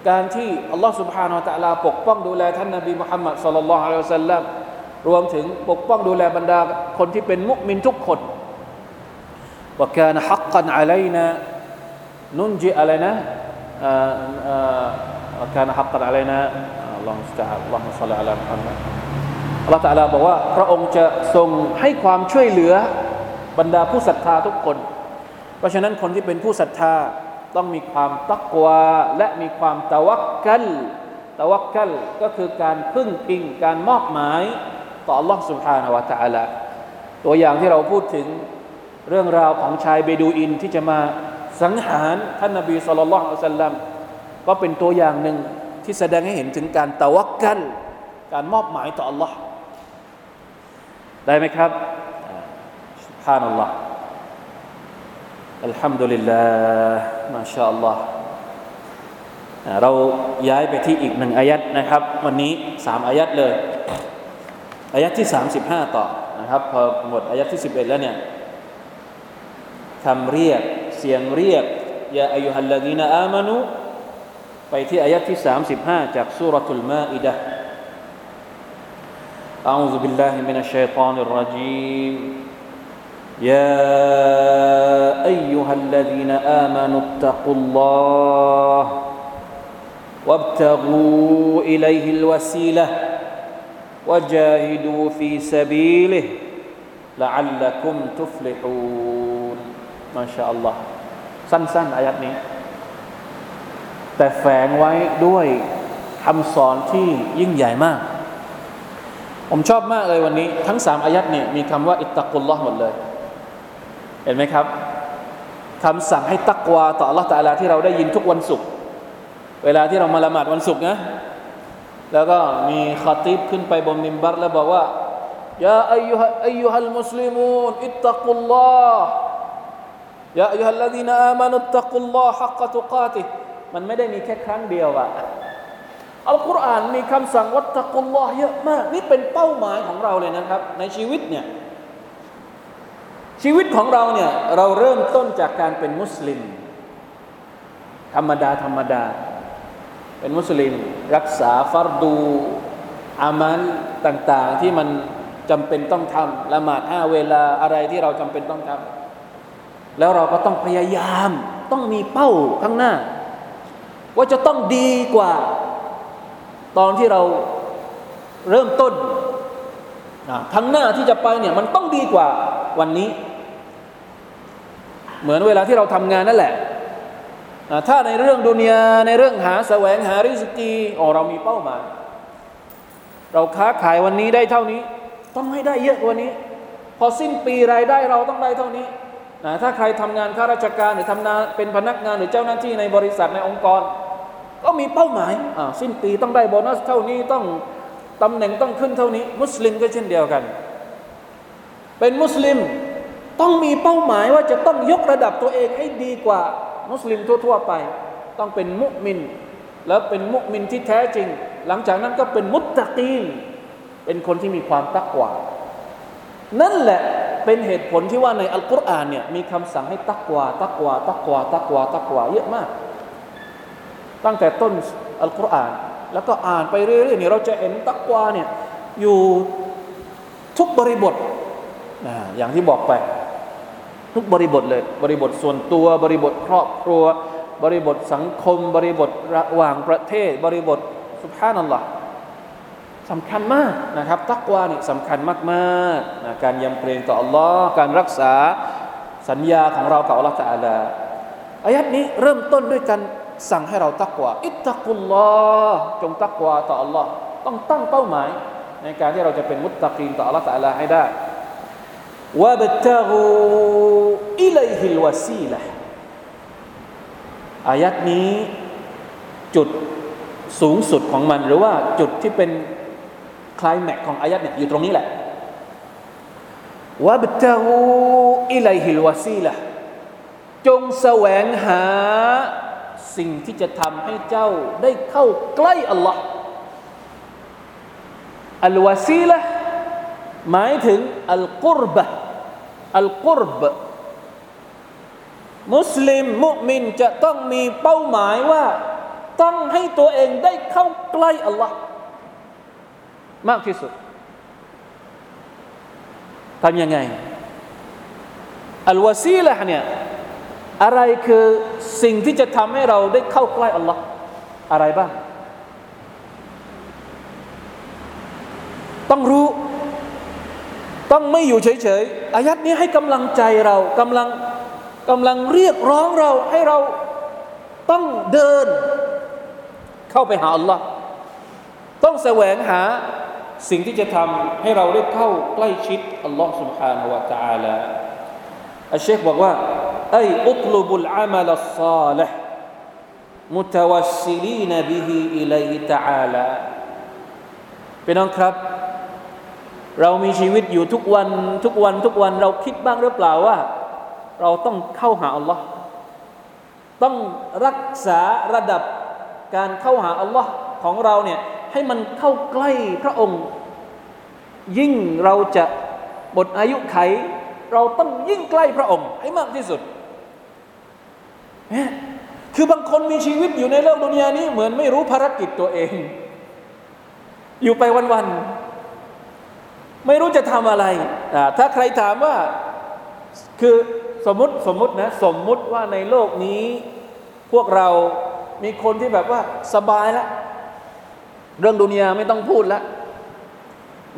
การที่ Allah سبحانه และ تعالى ปกป้องดูแลท่านนบีมุฮัมมัดสุลลัลลอฮุอะลัยฮิวะสัลลัม รวมถึงปกป้องดูแลบรรดาคนที่เป็นมุมินทุกคนว่าการฮักกันอะไรนะนุนจีอะไรนะการฮักกันอะไรนะลองสตาร์ลองสลาลัมฮัมนะอัลลอฮฺตะลาบอกว่า พระองค์จะทรงให้ความช่วยเหลือบรรดาผู้ศรัทธาทุกคน เพราะฉะนั้นคนที่เป็นผู้ศรัทธาต้องมีความตักวาและมีความตะวักกันตะวักกันก็คือการพึ่งพิงการมอบหมาย ต่อ Allah سبحانه และ تعالى ตัวอย่างที่เราพูดถึงเรื่องราวของชายเบดูอินที่จะมาสังหารท่านนบีสุลต่านอัลสัลลัมก็เป็นตัวอย่างหนึ่งที่แสดงให้เห็นถึงการตะวักกันการมอบหมายต่อ Allah ได้ไหมครับสุภานัลลอฮ์อัลฮัมดุลิลลาห์มาชาอัลลอฮ์เราย้ายไปที่อีกหนึ่งอายัดนะครับ วันนี้สามอายัดเลย อายัดที่สามสิบห้าต่อนะครับพอหมดอายัดที่สิบเอ็ดแล้วเนี่ยคำเรียกเสียงเรียกยาอายุฮัลลดีนอามานุไปที่อายัดที่35จากสุรทูลมาอิดะ أعوذ بالله من الشيطان الرجيم يا أيها الذين آمنوا اتقوا الله وابتغوا إليه الوسيلة وجاهدوا في سبيله لعلكم تفلحون ما شاء الله สั้นๆอายัดนี้ แต่แฝงไว้ด้วยคำสอนที่ยิ่งใหญ่มาก ผมชอบมากเลยวันนี้ ทั้งสามอายัดเนี่ยมีคำว่าอิตตะกุลลอฮ์หมดเลย เห็นไหมครับคำสั่งให้ตักวาต่อ Allah ตาลาที่เราได้ยินทุกวันศุกร์เวลาที่เรามาละหมาดวันศุกร์นะ แล้วก็มีคาติบขึ้นไปบนมิมบัตแล้วบอกว่ายาอายุฮะอายุฮัลมุสลิมูนอิตตะกุลลอฮ์ยาอายุฮัลลดีนอามานุตตะกุลลอฮ์ฮักกะตุกาติมันไม่ได้มีแค่ครั้งเดียวอะอัลกุรอานมีคำสั่งวัตตะกุลลอฮ์เยอะมาก นี่เป็นเป้าหมายของเราเลยนะครับ ในชีวิตเนี่ยชีวิตของเราเนี่ยเราเริ่มต้นจากการเป็นมุสลิม ธรรมดาธรรมดา เป็นมุสลิม รักษาฟารดูอามันต่างๆ ที่มันจำเป็นต้องทำละหมาดห้าเวลาอะไรที่เราจำเป็นต้องทำแล้วเราก็ต้องพยายามต้องมีเป้าข้างหน้า ว่าจะต้องดีกว่า ตอนที่เราเริ่มต้นข้างหน้าที่จะไปเนี่ยมันต้องดีกว่าวันนี้ เหมือนเวลาที่เราทำงานนั่นแหละ ถ้าในเรื่องดุนยาในเรื่องหาแสวงหาริสกีอ๋อเรามีเป้าหมาย เราค้าขายวันนี้ได้เท่านี้ ต้องให้ได้เยอะกว่านี้ พอสิ้นปีรายได้เราต้องได้เท่านี้นะถ้าใครทำงานข้าราชการหรือทำงานเป็นพนักงานหรือเจ้าหน้าที่ในบริษัทในองค์กร ก็มีเป้าหมายอ่าสิ้นปีต้องได้โบนัสเท่านี้ต้องตำแหน่งต้องขึ้นเท่านี้ มุสลิมก็เช่นเดียวกัน เป็นมุสลิมต้องมีเป้าหมายว่าจะต้องยกระดับตัวเองให้ดีกว่า มุสลิมทั่ว ๆ ไป ต้องเป็นมุมิน แล้วเป็นมุมินที่แท้จริง หลังจากนั้นก็เป็นมุตตะกีน เป็นคนที่มีความตักกว่านั่นแหละเป็นเหตุผลที่ว่าในอัลกุรอานเนี่ยมีคำสั่งให้ตักวาตักวาตักวาตักวาตักวาเยอะมาก ตั้งแต่ต้นอัลกุรอาน แล้วก็อ่านไปเรื่อยๆเนี่ยเราจะเห็นตักวาเนี่ยอยู่ทุกบริบทนะอย่างที่บอกไป ทุกบริบทเลย บริบทส่วนตัว บริบทครอบครัว บริบทสังคม บริบทระหว่างประเทศ บริบทสุภาพนัลลอฮ์สำคัญมากนะครับ ตักวานี่สำคัญมากๆนะการยำเกรงต่อ Allah การรักษาสัญญาของเรากับ Allah ตาลาอายัดนี้เริ่มต้นด้วยการสั่งให้เราตักวาอิตักุลลอฮ์จงตักวาต่อ Allah ต้องตั้งเป้าหมาย ในการที่เราจะเป็นมุตตะกีนต่อ Allah ตาลาให้ได้ วะบตะกูอิเลฮิลวาซีละอายัดนี้จุดสูงสุดของมัน หรือว่าจุดที่เป็นคลายแม็กของอายัดเนี่ยอยู่ตรงนี้แหละวะบตะฮูอิเลฮิลวาซีละจงแสวงหาสิ่งที่จะทำให้เจ้าได้เข้าใกล้อัลลอฮ์อัลวาซีละหมายถึงอัลกุรบะ อัลกุรบมุสลิมมุมินจะต้องมีเป้าหมายว่า ต้องให้ตัวเองได้เข้าใกล้อัลลอฮ์มากที่สุดทำยังไง อัลวาซีละเนี่ยอะไรคือสิ่งที่จะทำให้เราได้เข้าใกล้อัลลอฮ์อะไรบ้าง ต้องรู้ ต้องไม่อยู่เฉยๆอายัดนี้ให้กำลังใจเรากำลังกำลังเรียกร้องเราให้เราต้องเดิน เข้าไปหาอัลลอฮ์ต้องแสวงหาสิ่งที่จะทำให้เราได้เข้าใกล้ชิดอัลลอฮ์ سبحانه และ تعالى อัลเชคบอกว่าไออุตลุบุลอามัลซาลห์มุตวัสซิลีนบิฮิอิลัยฮิตะอาลาเป็นน้องครับ เรามีชีวิตอยู่ทุกวันทุกวันทุกวันเราคิดบ้างหรือเปล่าว่า เราต้องเข้าหาอัลลอฮ์ต้องรักษาระดับการเข้าหาอัลลอฮ์ของเราเนี่ยให้มันเข้าใกล้พระองค์ ยิ่งเราจะบทอายุไข เราต้องยิ่งใกล้พระองค์ให้มากที่สุดคือบางคนมีชีวิตอยู่ในโลกดุนยานี้เหมือนไม่รู้ภารกิจตัวเอง อยู่ไปวันๆ ไม่รู้จะทำอะไร ถ้าใครถามว่าคือสมมติสมมตินะสมมุติว่าในโลกนี้ พวกเรามีคนที่แบบว่าสบายแล้วเรื่องดุนยาไม่ต้องพูดแล้ว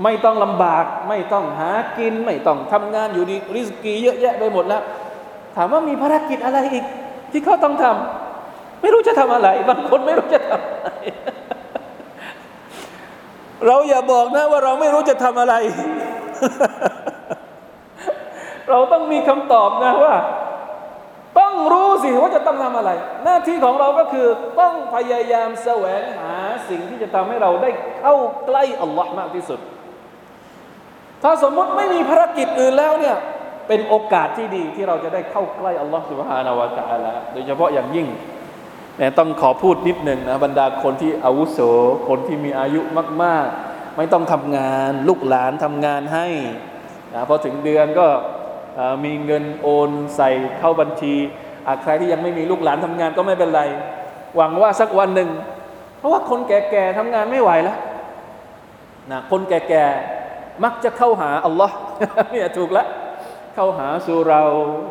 ไม่ต้องลำบาก ไม่ต้องหากิน ไม่ต้องทำงานอยู่ดีริสกีเยอะแยะไปหมดแล้ว ถามว่ามีภารกิจอะไรอีก ที่เขาต้องทำไม่รู้จะทำอะไรบางคนไม่รู้จะทำอะไร เราอย่าบอกนะว่าเราไม่รู้จะทำอะไร เราต้องมีคำตอบนะว่า ต้องรู้สิว่าจะต้องทำอะไร หน้าที่ของเราก็คือต้องพยายามแสวงหาสิ่งที่จะทำให้เราได้เข้าใกล้อัลลอฮ์มากที่สุด ถ้าสมมติไม่มีภารกิจอื่นแล้วเนี่ยเป็นโอกาสที่ดีที่เราจะได้เข้าใกล้อัลลอฮ์สุบฮานาวะตะอาลาโดยเฉพาะอย่างยิ่ง นี่ยต้องขอพูดนิดหนึ่งนะบรรดาคนที่อาวุโส คนที่มีอายุมาก ๆ ไม่ต้องทำงานลูกหลานทำงานให้นะพอถึงเดือนก็มีเงินโอนใส่เข้าบัญชีใครที่ยังไม่มีลูกหลานทำงานก็ไม่เป็นไร หวังว่าสักวันหนึ่ง เพราะว่าคนแก่ๆทำงานไม่ไหวแล้วนะคนแก่ๆมักจะเข้าหาอัลลอฮ์เนี่ยถูกแล้วเข้าหาสู่เรา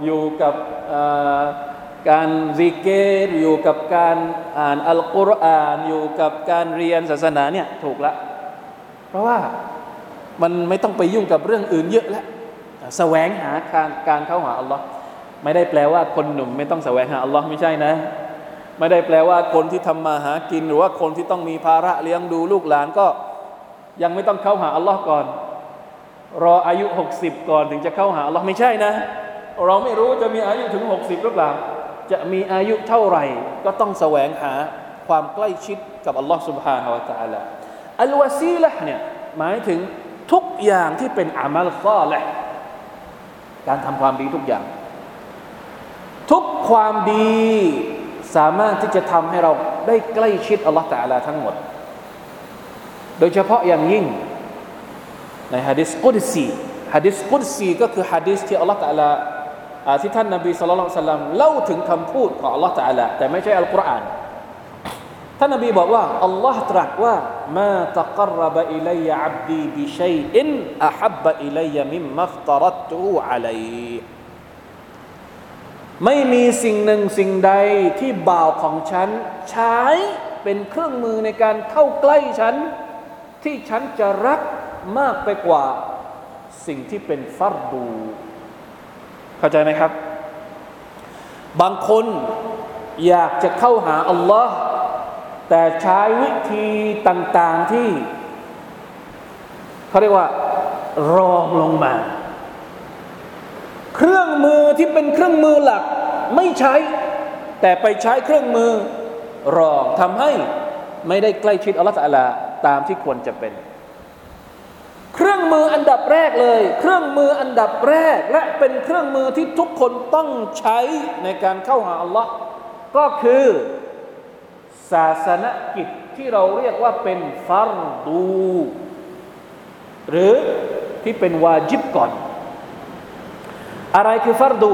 อยู่กับ การซิกเกตอยู่กับการอ่านอัลกุรอานอยู่กับการเรียนศาสนาเนี่ยถูกละ เพราะว่ามันไม่ต้องไปยุ่งกับเรื่องอื่นเยอะแล้วแสวงหาการการเข้าหาอัลลอฮ์ไม่ได้แปลว่าคนหนุ่มไม่ต้องแสวงหาอัลลอฮ์ไม่ใช่นะ ไม่ได้แปลว่าคนที่ทำมาหากิน หรือว่าคนที่ต้องมีภาระเลี้ยงดูลูกหลานก็ยังไม่ต้องเข้าหาอัลลอฮ์ก่อน รออายุ 60 ก่อนถึงจะเข้าหาอัลลอฮ์ไม่ใช่นะ เราไม่รู้จะมีอายุถึง 60หรือเปล่า จะมีอายุเท่าไหร่ ก็ต้องแสวงหาความใกล้ชิดกับอัลลอฮ์ سبحانه และ تعالى อัลวาซีละเนี่ยหมายถึงทุกอย่างที่เป็นอามัลซอละการทำความดีทุกอย่าง ทุกความดีสามารถที่จะทำให้เราได้ใกล้ชิดอัลลอฮฺตะอาลาทั้งหมด โดยเฉพาะอย่างยิ่ง ในฮะดิษกุดซีฮะดิษกุดซีก็คือฮะดิษที่อัลลอฮฺตะอาลา ที่ท่านนบีสุลต่านเล่าถึงคำพูดของอัลลอฮฺตะอาลาแต่ไม่ใช่อัลกุรอานท่านนบีบอกว่าอัลลอฮ์ตรัสว่ามาตะกรบอิลัยอับดีบิชัยอินอะฮับบอิลัยมิมมัฟตรัตตูอะลัยไม่มีสิ่งหนึ่งสิ่งใดที่บ่าวของฉัน ใช้เป็นเครื่องมือในการเข้าใกล้ฉัน ที่ฉันจะรักมากไปกว่า สิ่งที่เป็นฟัรดู เข้าใจไหมครับ บางคนอยากจะเข้าหาอัลลอฮ์แต่ใช้วิธีต่างๆที่เขาเรียกว่ารองลงมา เครื่องมือที่เป็นเครื่องมือหลักไม่ใช้ แต่ไปใช้เครื่องมือรองทำให้ไม่ได้ใกล้ชิดอัลลอฮฺตะลาตามที่ควรจะเป็น เครื่องมืออันดับแรกเลย เครื่องมืออันดับแรก และเป็นเครื่องมือที่ทุกคนต้องใช้ในการเข้าหาอัลลอฮ์ก็คือศาสนกิจที่เราเรียกว่าเป็นฟารดู หรือที่เป็นวาจิบก่อน อะไรคือฟารดู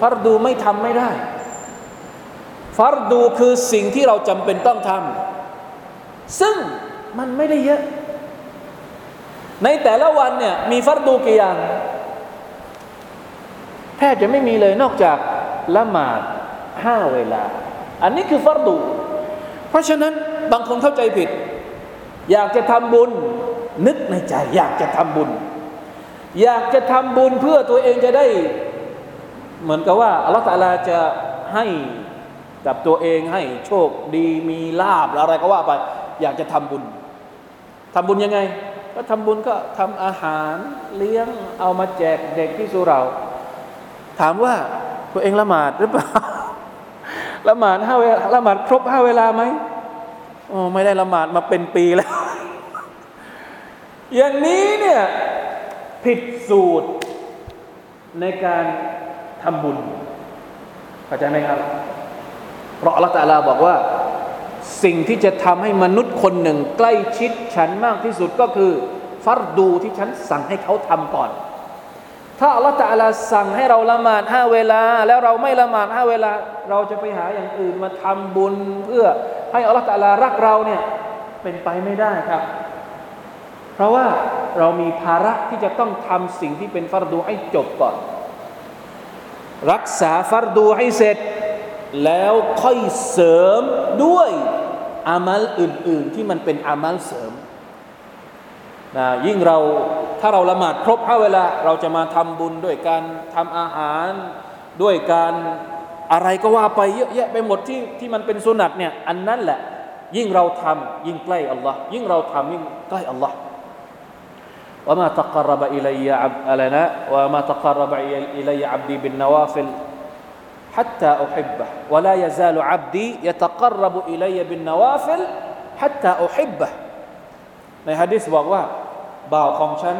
ฟารดูไม่ทำไม่ได้ฟารดูคือสิ่งที่เราจำเป็นต้องทำซึ่งมันไม่ได้เยอะ ในแต่ละวันเนี่ยมีฟารดูกี่อย่างแทบจะไม่มีเลยนอกจากละหมาดห้าเวลา อันนี้คือฟารดู เพราะฉะนั้นบางคนเข้าใจผิด อยากจะทำบุญ นึกในใจ อยากจะทำบุญ อยากจะทำบุญเพื่อตัวเองจะได้ เหมือนกับว่าอัลลอฮฺตาลาจะให้กับตัวเองให้โชคดีมีลาบอะไรก็ว่าไป อยากจะทำบุญทำบุญยังไง ก็ทำบุญก็ทำอาหารเลี้ยงเอามาแจกเด็กที่สุเรา ถามว่าตัวเองละหมาดหรือเปล่าละหมาดห้าเวลาละหมาดครบห้าเวลาไหมโอ้ไม่ได้ละหมาดมาเป็นปีแล้ว อย่างนี้เนี่ยผิดสูตรในการทำบุญเข้าใจไหมครับ เพราะลลอฮฺตาลาบอกว่า สิ่งที่จะทำให้มนุษย์คนหนึ่ง ใกล้ชิดฉันมากที่สุดก็คือ ฟัรดูที่ฉันสั่งให้เขาทำก่อน ถ้าอัลลอฮฺตาลาสั่งให้เราละหมาดห้าเวลา แล้วเราไม่ละหมาดห้าเวลา เราจะไปหาอย่างอื่นมาทำบุญเพื่อให้อัลลอฮฺตาลารักเราเนี่ยเป็นไปไม่ได้ครับ เพราะว่าเรามีภาระที่จะต้องทำสิ่งที่เป็นฟัรดูให้จบก่อน รักษาฟัรดูให้เสร็จ แล้วค่อยเสริมด้วย อามัลอื่น ๆ ที่มันเป็นอามัลเสริมนะยิ่งเราถ้าเราละหมาดครบห้าเวลา เราจะมาทำบุญด้วยการทำอาหาร ด้วยการอะไรก็ว่าไปเยอะแยะไปหมดที่ที่มันเป็นสุนัตเนี่ยอันนั้นแหละ ยิ่งเราทำยิ่งใกล้อัลลอฮ์ยิ่งเราทำยิ่งใกล้อัลลอฮ์ว่ามาตะกรบอิลัยอะไรนะว่ามาตะกรบอิลัยอับดีบินนวาฟิล حتى أحبه ولا يزال عبدي يتقرب إلي بالنوافل حتى أحبه ในฮะดิษบอกว่า บ่าวของฉัน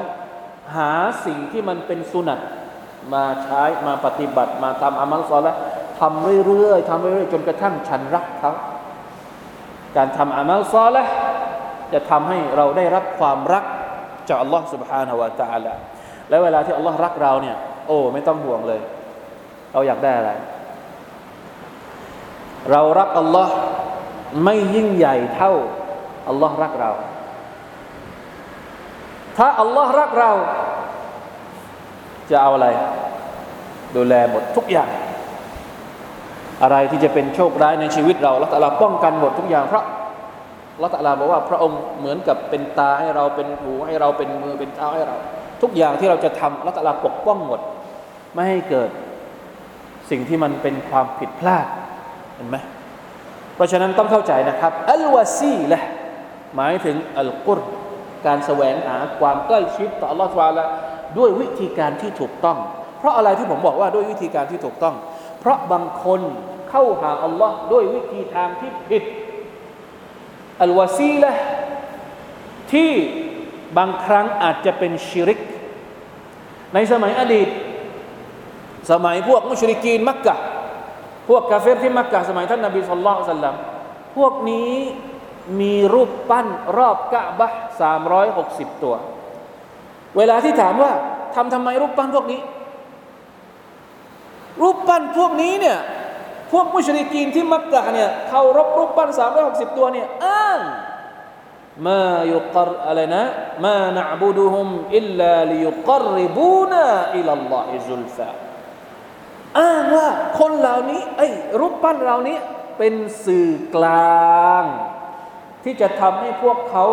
หาสิ่งที่มันเป็นสุนัตมาใช้มาปฏิบัติมาทำอามัลซอละทำเรื่อยๆทำเรื่อยๆ จนกระทั่งฉันรักเขาการทำอามัลซอละจะทำให้เราได้รับความรักจากอัลลอฮ์ سبحانه และ تعالى และเวลาที่อัลลอฮ์รักเราเนี่ย โอ้ ไม่ต้องห่วงเลย เราอยากได้อะไร เรารักอัลลอฮ์ไม่ยิ่งใหญ่เท่าอัลลอฮ์รักเรา ถ้าอัลลอฮ์รักเรา จะเอาอะไร ดูแลหมดทุกอย่าง อะไรที่จะเป็นโชคร้ายในชีวิตเราล้วแต่เราป้องกันหมดทุกอย่างเพราะละตะลาบอกว่าพระองค์เหมือนกับเป็นตาให้เราเป็นหูให้เราเป็นมือเป็นเท้าให้เรา ทุกอย่างที่เราจะทำละตะลาปกป้องหมด ไม่ให้เกิดสิ่งที่มันเป็นความผิดพลาด เห็นไหมเพราะฉะนั้นต้องเข้าใจนะครับอัลวาซีละหมายถึงอัลกุรการแสวงหาความใกล้ชิดต่อ Allah วาละด้วยวิธีการที่ถูกต้อง เพราะอะไรที่ผมบอกว่าด้วยวิธีการที่ถูกต้อง เพราะบางคนเข้าหาอัลลอฮ์ด้วยวิธีทางที่ผิดอัลวาซีละที่บางครั้งอาจจะเป็นชิริก ในสมัยอดีต สมัยพวกมุชริกีนมักกะ พวกกาเฟรที่มักกะสมัยท่านนบีสุลต่านสัลลัมพวกนี้มีรูปปั้นรอบกะบะสามร้อยหกสิบตัว เวลาที่ถามว่าทำทำไมรูปปั้นพวกนี้ รูปปั้นพวกนี้เนี่ยพวกมุชริกีนที่มักกะเนี่ยเขารบรูปปั้นสามร้อยหกสิบตัวเนี่ยอ้างมายุกรอะไรนะมานะบุดุฮุมอิลลาลิยุกริบูนาอิลลอฮิซุลฟา อ้างว่าคนเหล่านี้ไอ้รูปปั้นเหล่านี้เป็นสื่อกลาง ที่จะทำให้พวกเขา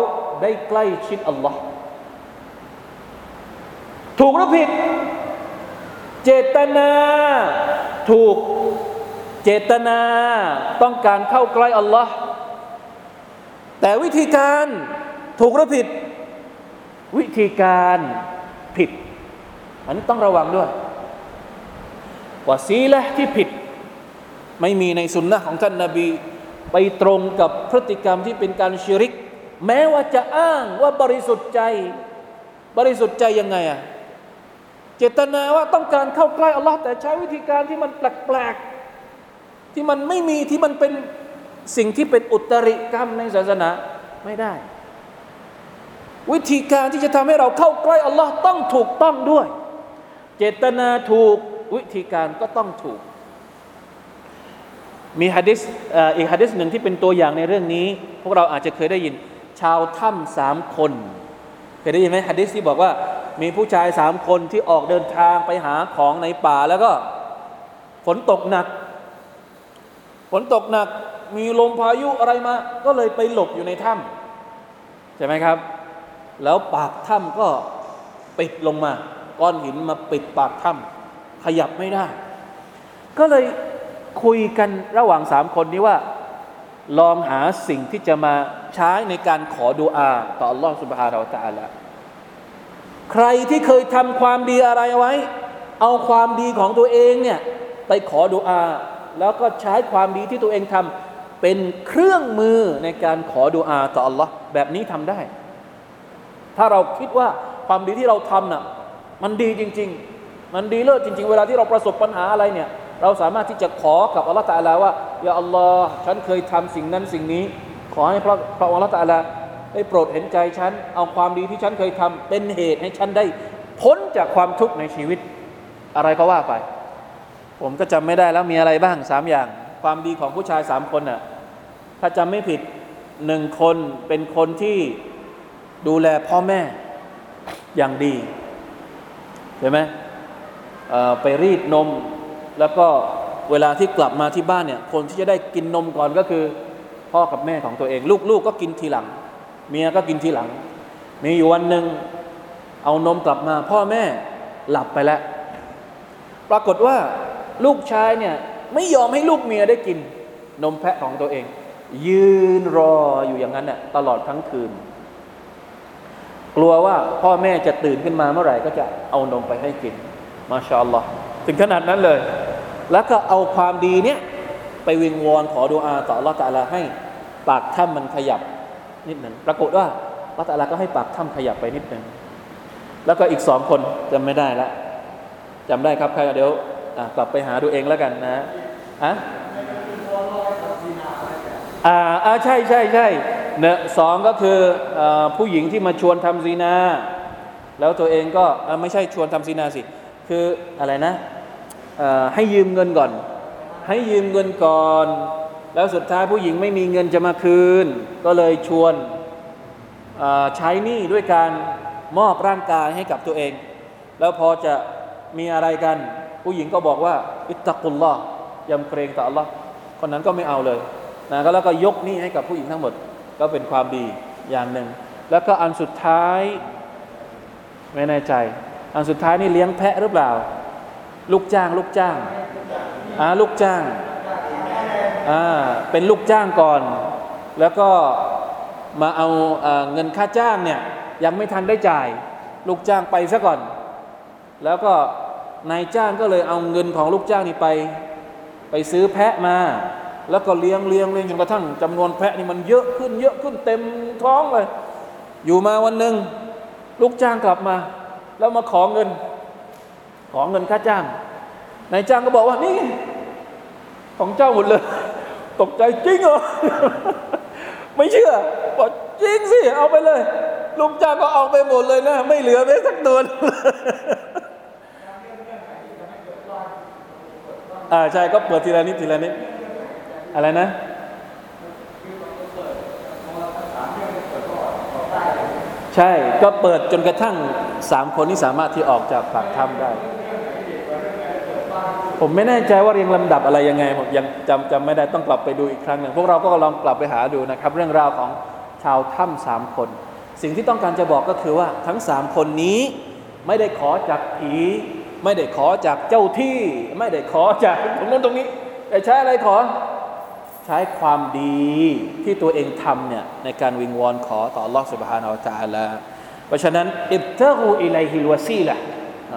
ได้ใกล้ชิดอัลลอฮ์ถูกหรือผิด เจตนา ถูกเจตนาต้องการเข้าใกล้อัลลอฮ์แต่วิธีการถูกหรือผิด วิธีการผิด อันนี้ต้องระวังด้วย วาซีละที่ผิด ไม่มีในสุนนะของท่านนาบี ไปตรงกับพฤติกรรมที่เป็นการชิริก แม้ว่าจะอ้างว่าบริสุทธิ์ใจ บริสุทธิ์ใจยังไงอะเจตนาว่าต้องการเข้าใกล้อัลลอฮ์แต่ใช้วิธีการที่มันแปลกๆที่มันไม่มีที่มันเป็นสิ่งที่เป็นอุตริกรรมในศาสนาไม่ได้ วิธีการที่จะทำให้เราเข้าใกล้อัลลอฮ์ต้องถูกต้องด้วย เจตนาถูก วิธีการก็ต้องถูก มีฮะดิษอีกฮะดิษหนึ่งที่เป็นตัวอย่างในเรื่องนี้ พวกเราอาจจะเคยได้ยินชาวถ้ำสามคน เคยได้ยินไหมฮะดิษที่บอกว่ามีผู้ชายสามคนที่ออกเดินทางไปหาของในป่าแล้วก็ฝนตกหนัก ฝนตกหนักมีลมพายุอะไรมา ก็เลยไปหลบอยู่ในถ้ำใช่ไหมครับ แล้วปากถ้ำก็ปิดลงมา ก้อนหินมาปิดปากถ้ำ ขยับไม่ได้ ก็เลยคุยกันระหว่างสามคนนี้ว่า ลองหาสิ่งที่จะมาใช้ในการขอดุอาต่อ Allah سبحانه และ تعالى ใครที่เคยทำความดีอะไรไว้ เอาความดีของตัวเองเนี่ยไปขอดุอา แล้วก็ใช้ความดีที่ตัวเองทำเป็นเครื่องมือในการขอดุอาต่อ Allah แบบนี้ทำได้ ถ้าเราคิดว่าความดีที่เราทำน่ะมันดีจริง ๆ มันดีเลิศจริง ๆ เวลาที่เราประสบปัญหาอะไรเนี่ย เราสามารถที่จะขอกับอัลลอฮฺตาลาว่าอย่าอัลลอฮ์ฉันเคยทำสิ่งนั้นสิ่งนี้ ขอให้พระพระอัลลอฮฺตาลาได้โปรดเห็นใจฉัน เอาความดีที่ฉันเคยทำเป็นเหตุให้ฉันได้พ้นจากความทุกข์ในชีวิต อะไรก็ว่าไป ผมก็จำไม่ได้แล้วมีอะไรบ้างสามอย่าง ความดีของผู้ชายสามคนน่ะ ถ้าจำไม่ผิดหนึ่งคนเป็นคนที่ดูแลพ่อแม่อย่างดีใช่ไหม ไปรีดนม แล้วก็เวลาที่กลับมาที่บ้านเนี่ยคนที่จะได้กินนมก่อนก็คือ พ่อกับแม่ของตัวเอง ลูกๆกก็กินทีหลัง เมียก็กินทีหลัง มีอยู่วันหนึ่งเอานมกลับมา พ่อแม่หลับไปแล้ว ปรากฏว่าลูกชายเนี่ยไม่ยอมให้ลูกเมียได้กิน นมแพะของตัวเอง ยืนรออยู่อย่างนั้นน่ยตลอดทั้งคืน กลัวว่าพ่อแม่จะตื่นขึ้นมาเมื่อไหร่ก็จะเอานมไปให้กิน มาชาอัลลอฮ์ถึงขนาดนั้นเลย แล้วก็เอาความดีเนี้ยไปวิงวอนขอดุอาต่อละตาลาให้ปากถ้ำมันขยับนิดหนึ่งปรากฏว่าละตาลาก็ให้ปากถ้ำขยับไปนิดหนึ่งแล้วก็อีกสองคนจำไม่ได้ละจำได้ครับใครเดี๋ยวกลับไปหาดูเองแล้วกันนะอะอ่าอ่าใช่ใช่ใช่เนะสองก็คืออผู้หญิงที่มาชวนทำซีนา แล้วตัวเองก็ไม่ใช่ชวนทำซีนาสิ คืออะไรนะให้ยืมเงินก่อน ให้ยืมเงินก่อน แล้วสุดท้ายผู้หญิงไม่มีเงินจะมาคืน ก็เลยชวนใช้หนี้ด้วยการมอบร่างกายให้กับตัวเอง แล้วพอจะมีอะไรกัน ผู้หญิงก็บอกว่า อิตตะกุลลอฮ์ยำเกรงต่อ Allah คนนั้นก็ไม่เอาเลยนะก็แล้วก็ยกหนี้ให้กับผู้หญิงทั้งหมด ก็เป็นความดีอย่างหนึ่ง แล้วก็อันสุดท้าย ไม่แน่ใจ อันสุดท้ายนี่เลี้ยงแพะหรือเปล่า ลูกจ้าง ลูกจ้างอ่าลูกจ้างอ่าเป็นลูกจ้างก่อน แล้วก็มาเอาเงินค่าจ้างเนี่ยยังไม่ทันได้จ่าย ลูกจ้างไปซะก่อน แล้วก็นายจ้างก็เลยเอาเงินของลูกจ้างนี่ไป ไปซื้อแพะมา แล้วก็เลี้ยงเลี้ยงเลี้ยงจนกระทั่งจำนวนแพะนี่มันเยอะขึ้นเยอะขึ้นเต็มท้องเลย อยู่มาวันหนึ่งลูกจ้างกลับมา แล้วมาขอเงิน ขอเงินค่าจ้างนายจ้างก็บอกว่านี่ของเจ้าหมดเลย ตกใจจริงเหรอไม่เชื่อบอกจริงสิ เอาไปเลย ลูกจ้างก็เอาไปหมดเลยนะ ไม่เหลือแม้สักตัวอ่าใช่ก็เปิดทีละนิดทีละนิดอะไรนะ ใช่ก็เปิดจนกระทั่งสามคนนี้สามารถที่ออกจากปากถ้ำได้ ผมไม่แน่ใจว่าเรียงลำดับอะไรยังไงผมยังจำจำไม่ได้ต้องกลับไปดูอีกครั้งหนึ่งพวกเราก็ลองกลับไปหาดูนะครับ เรื่องราวของชาวถ้ำสามคน สิ่งที่ต้องการจะบอกก็คือว่าทั้งสามคนนี้ไม่ได้ขอจากผีไม่ได้ขอจากเจ้าที่ ไม่ได้ขอจากตรงนู้นตรงนี้แต่ใช้อะไรขอ ใช้ความดีที่ตัวเองทำเนี่ยในการวิงวอนขอต่อ Allah سبحانه และ تعالى เพราะฉะนั้นอิบตะกูอิไลฮิลวาซีละ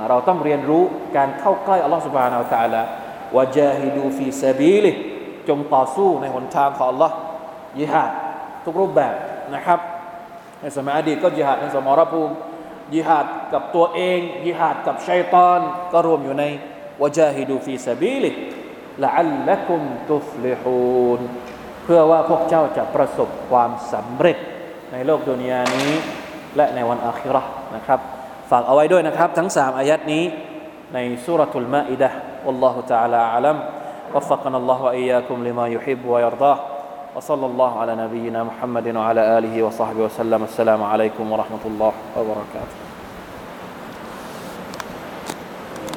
เราต้องเรียนรู้การเข้าใกล้ Allah سبحانه และ تعالى วะจาฮิดูฟีซาบีลิ จงต่อสู้ในหนทางของ Allah ยิฮาดทุกรูปแบบนะครับในสมัยอดีตก็ยิฮาดในสมรภูมิยิฮาดกับตัวเองยิฮาดกับชัยตอน ก็รวมอยู่ในวะจาฮิดูฟีซาบีลิก ละอัลละกุมตุฟลิฮูนเพื่อว่าพวกเจ้าจะประสบความสำเร็จในโลกดุนยานี้ และในวันอาคิเราะห์นะครับ ฝากเอาไว้ด้วยนะครับ ทั้งสามอายัดนี้ ในสุรทุลมาอิดะห์ والله تعالى أعلم وفقنا الله وإياكم لما يحب ويرضاه وصلى الله على نبينا محمد وعلى آله وصحبه وسلم السلام عليكم ورحمة الله وبركاته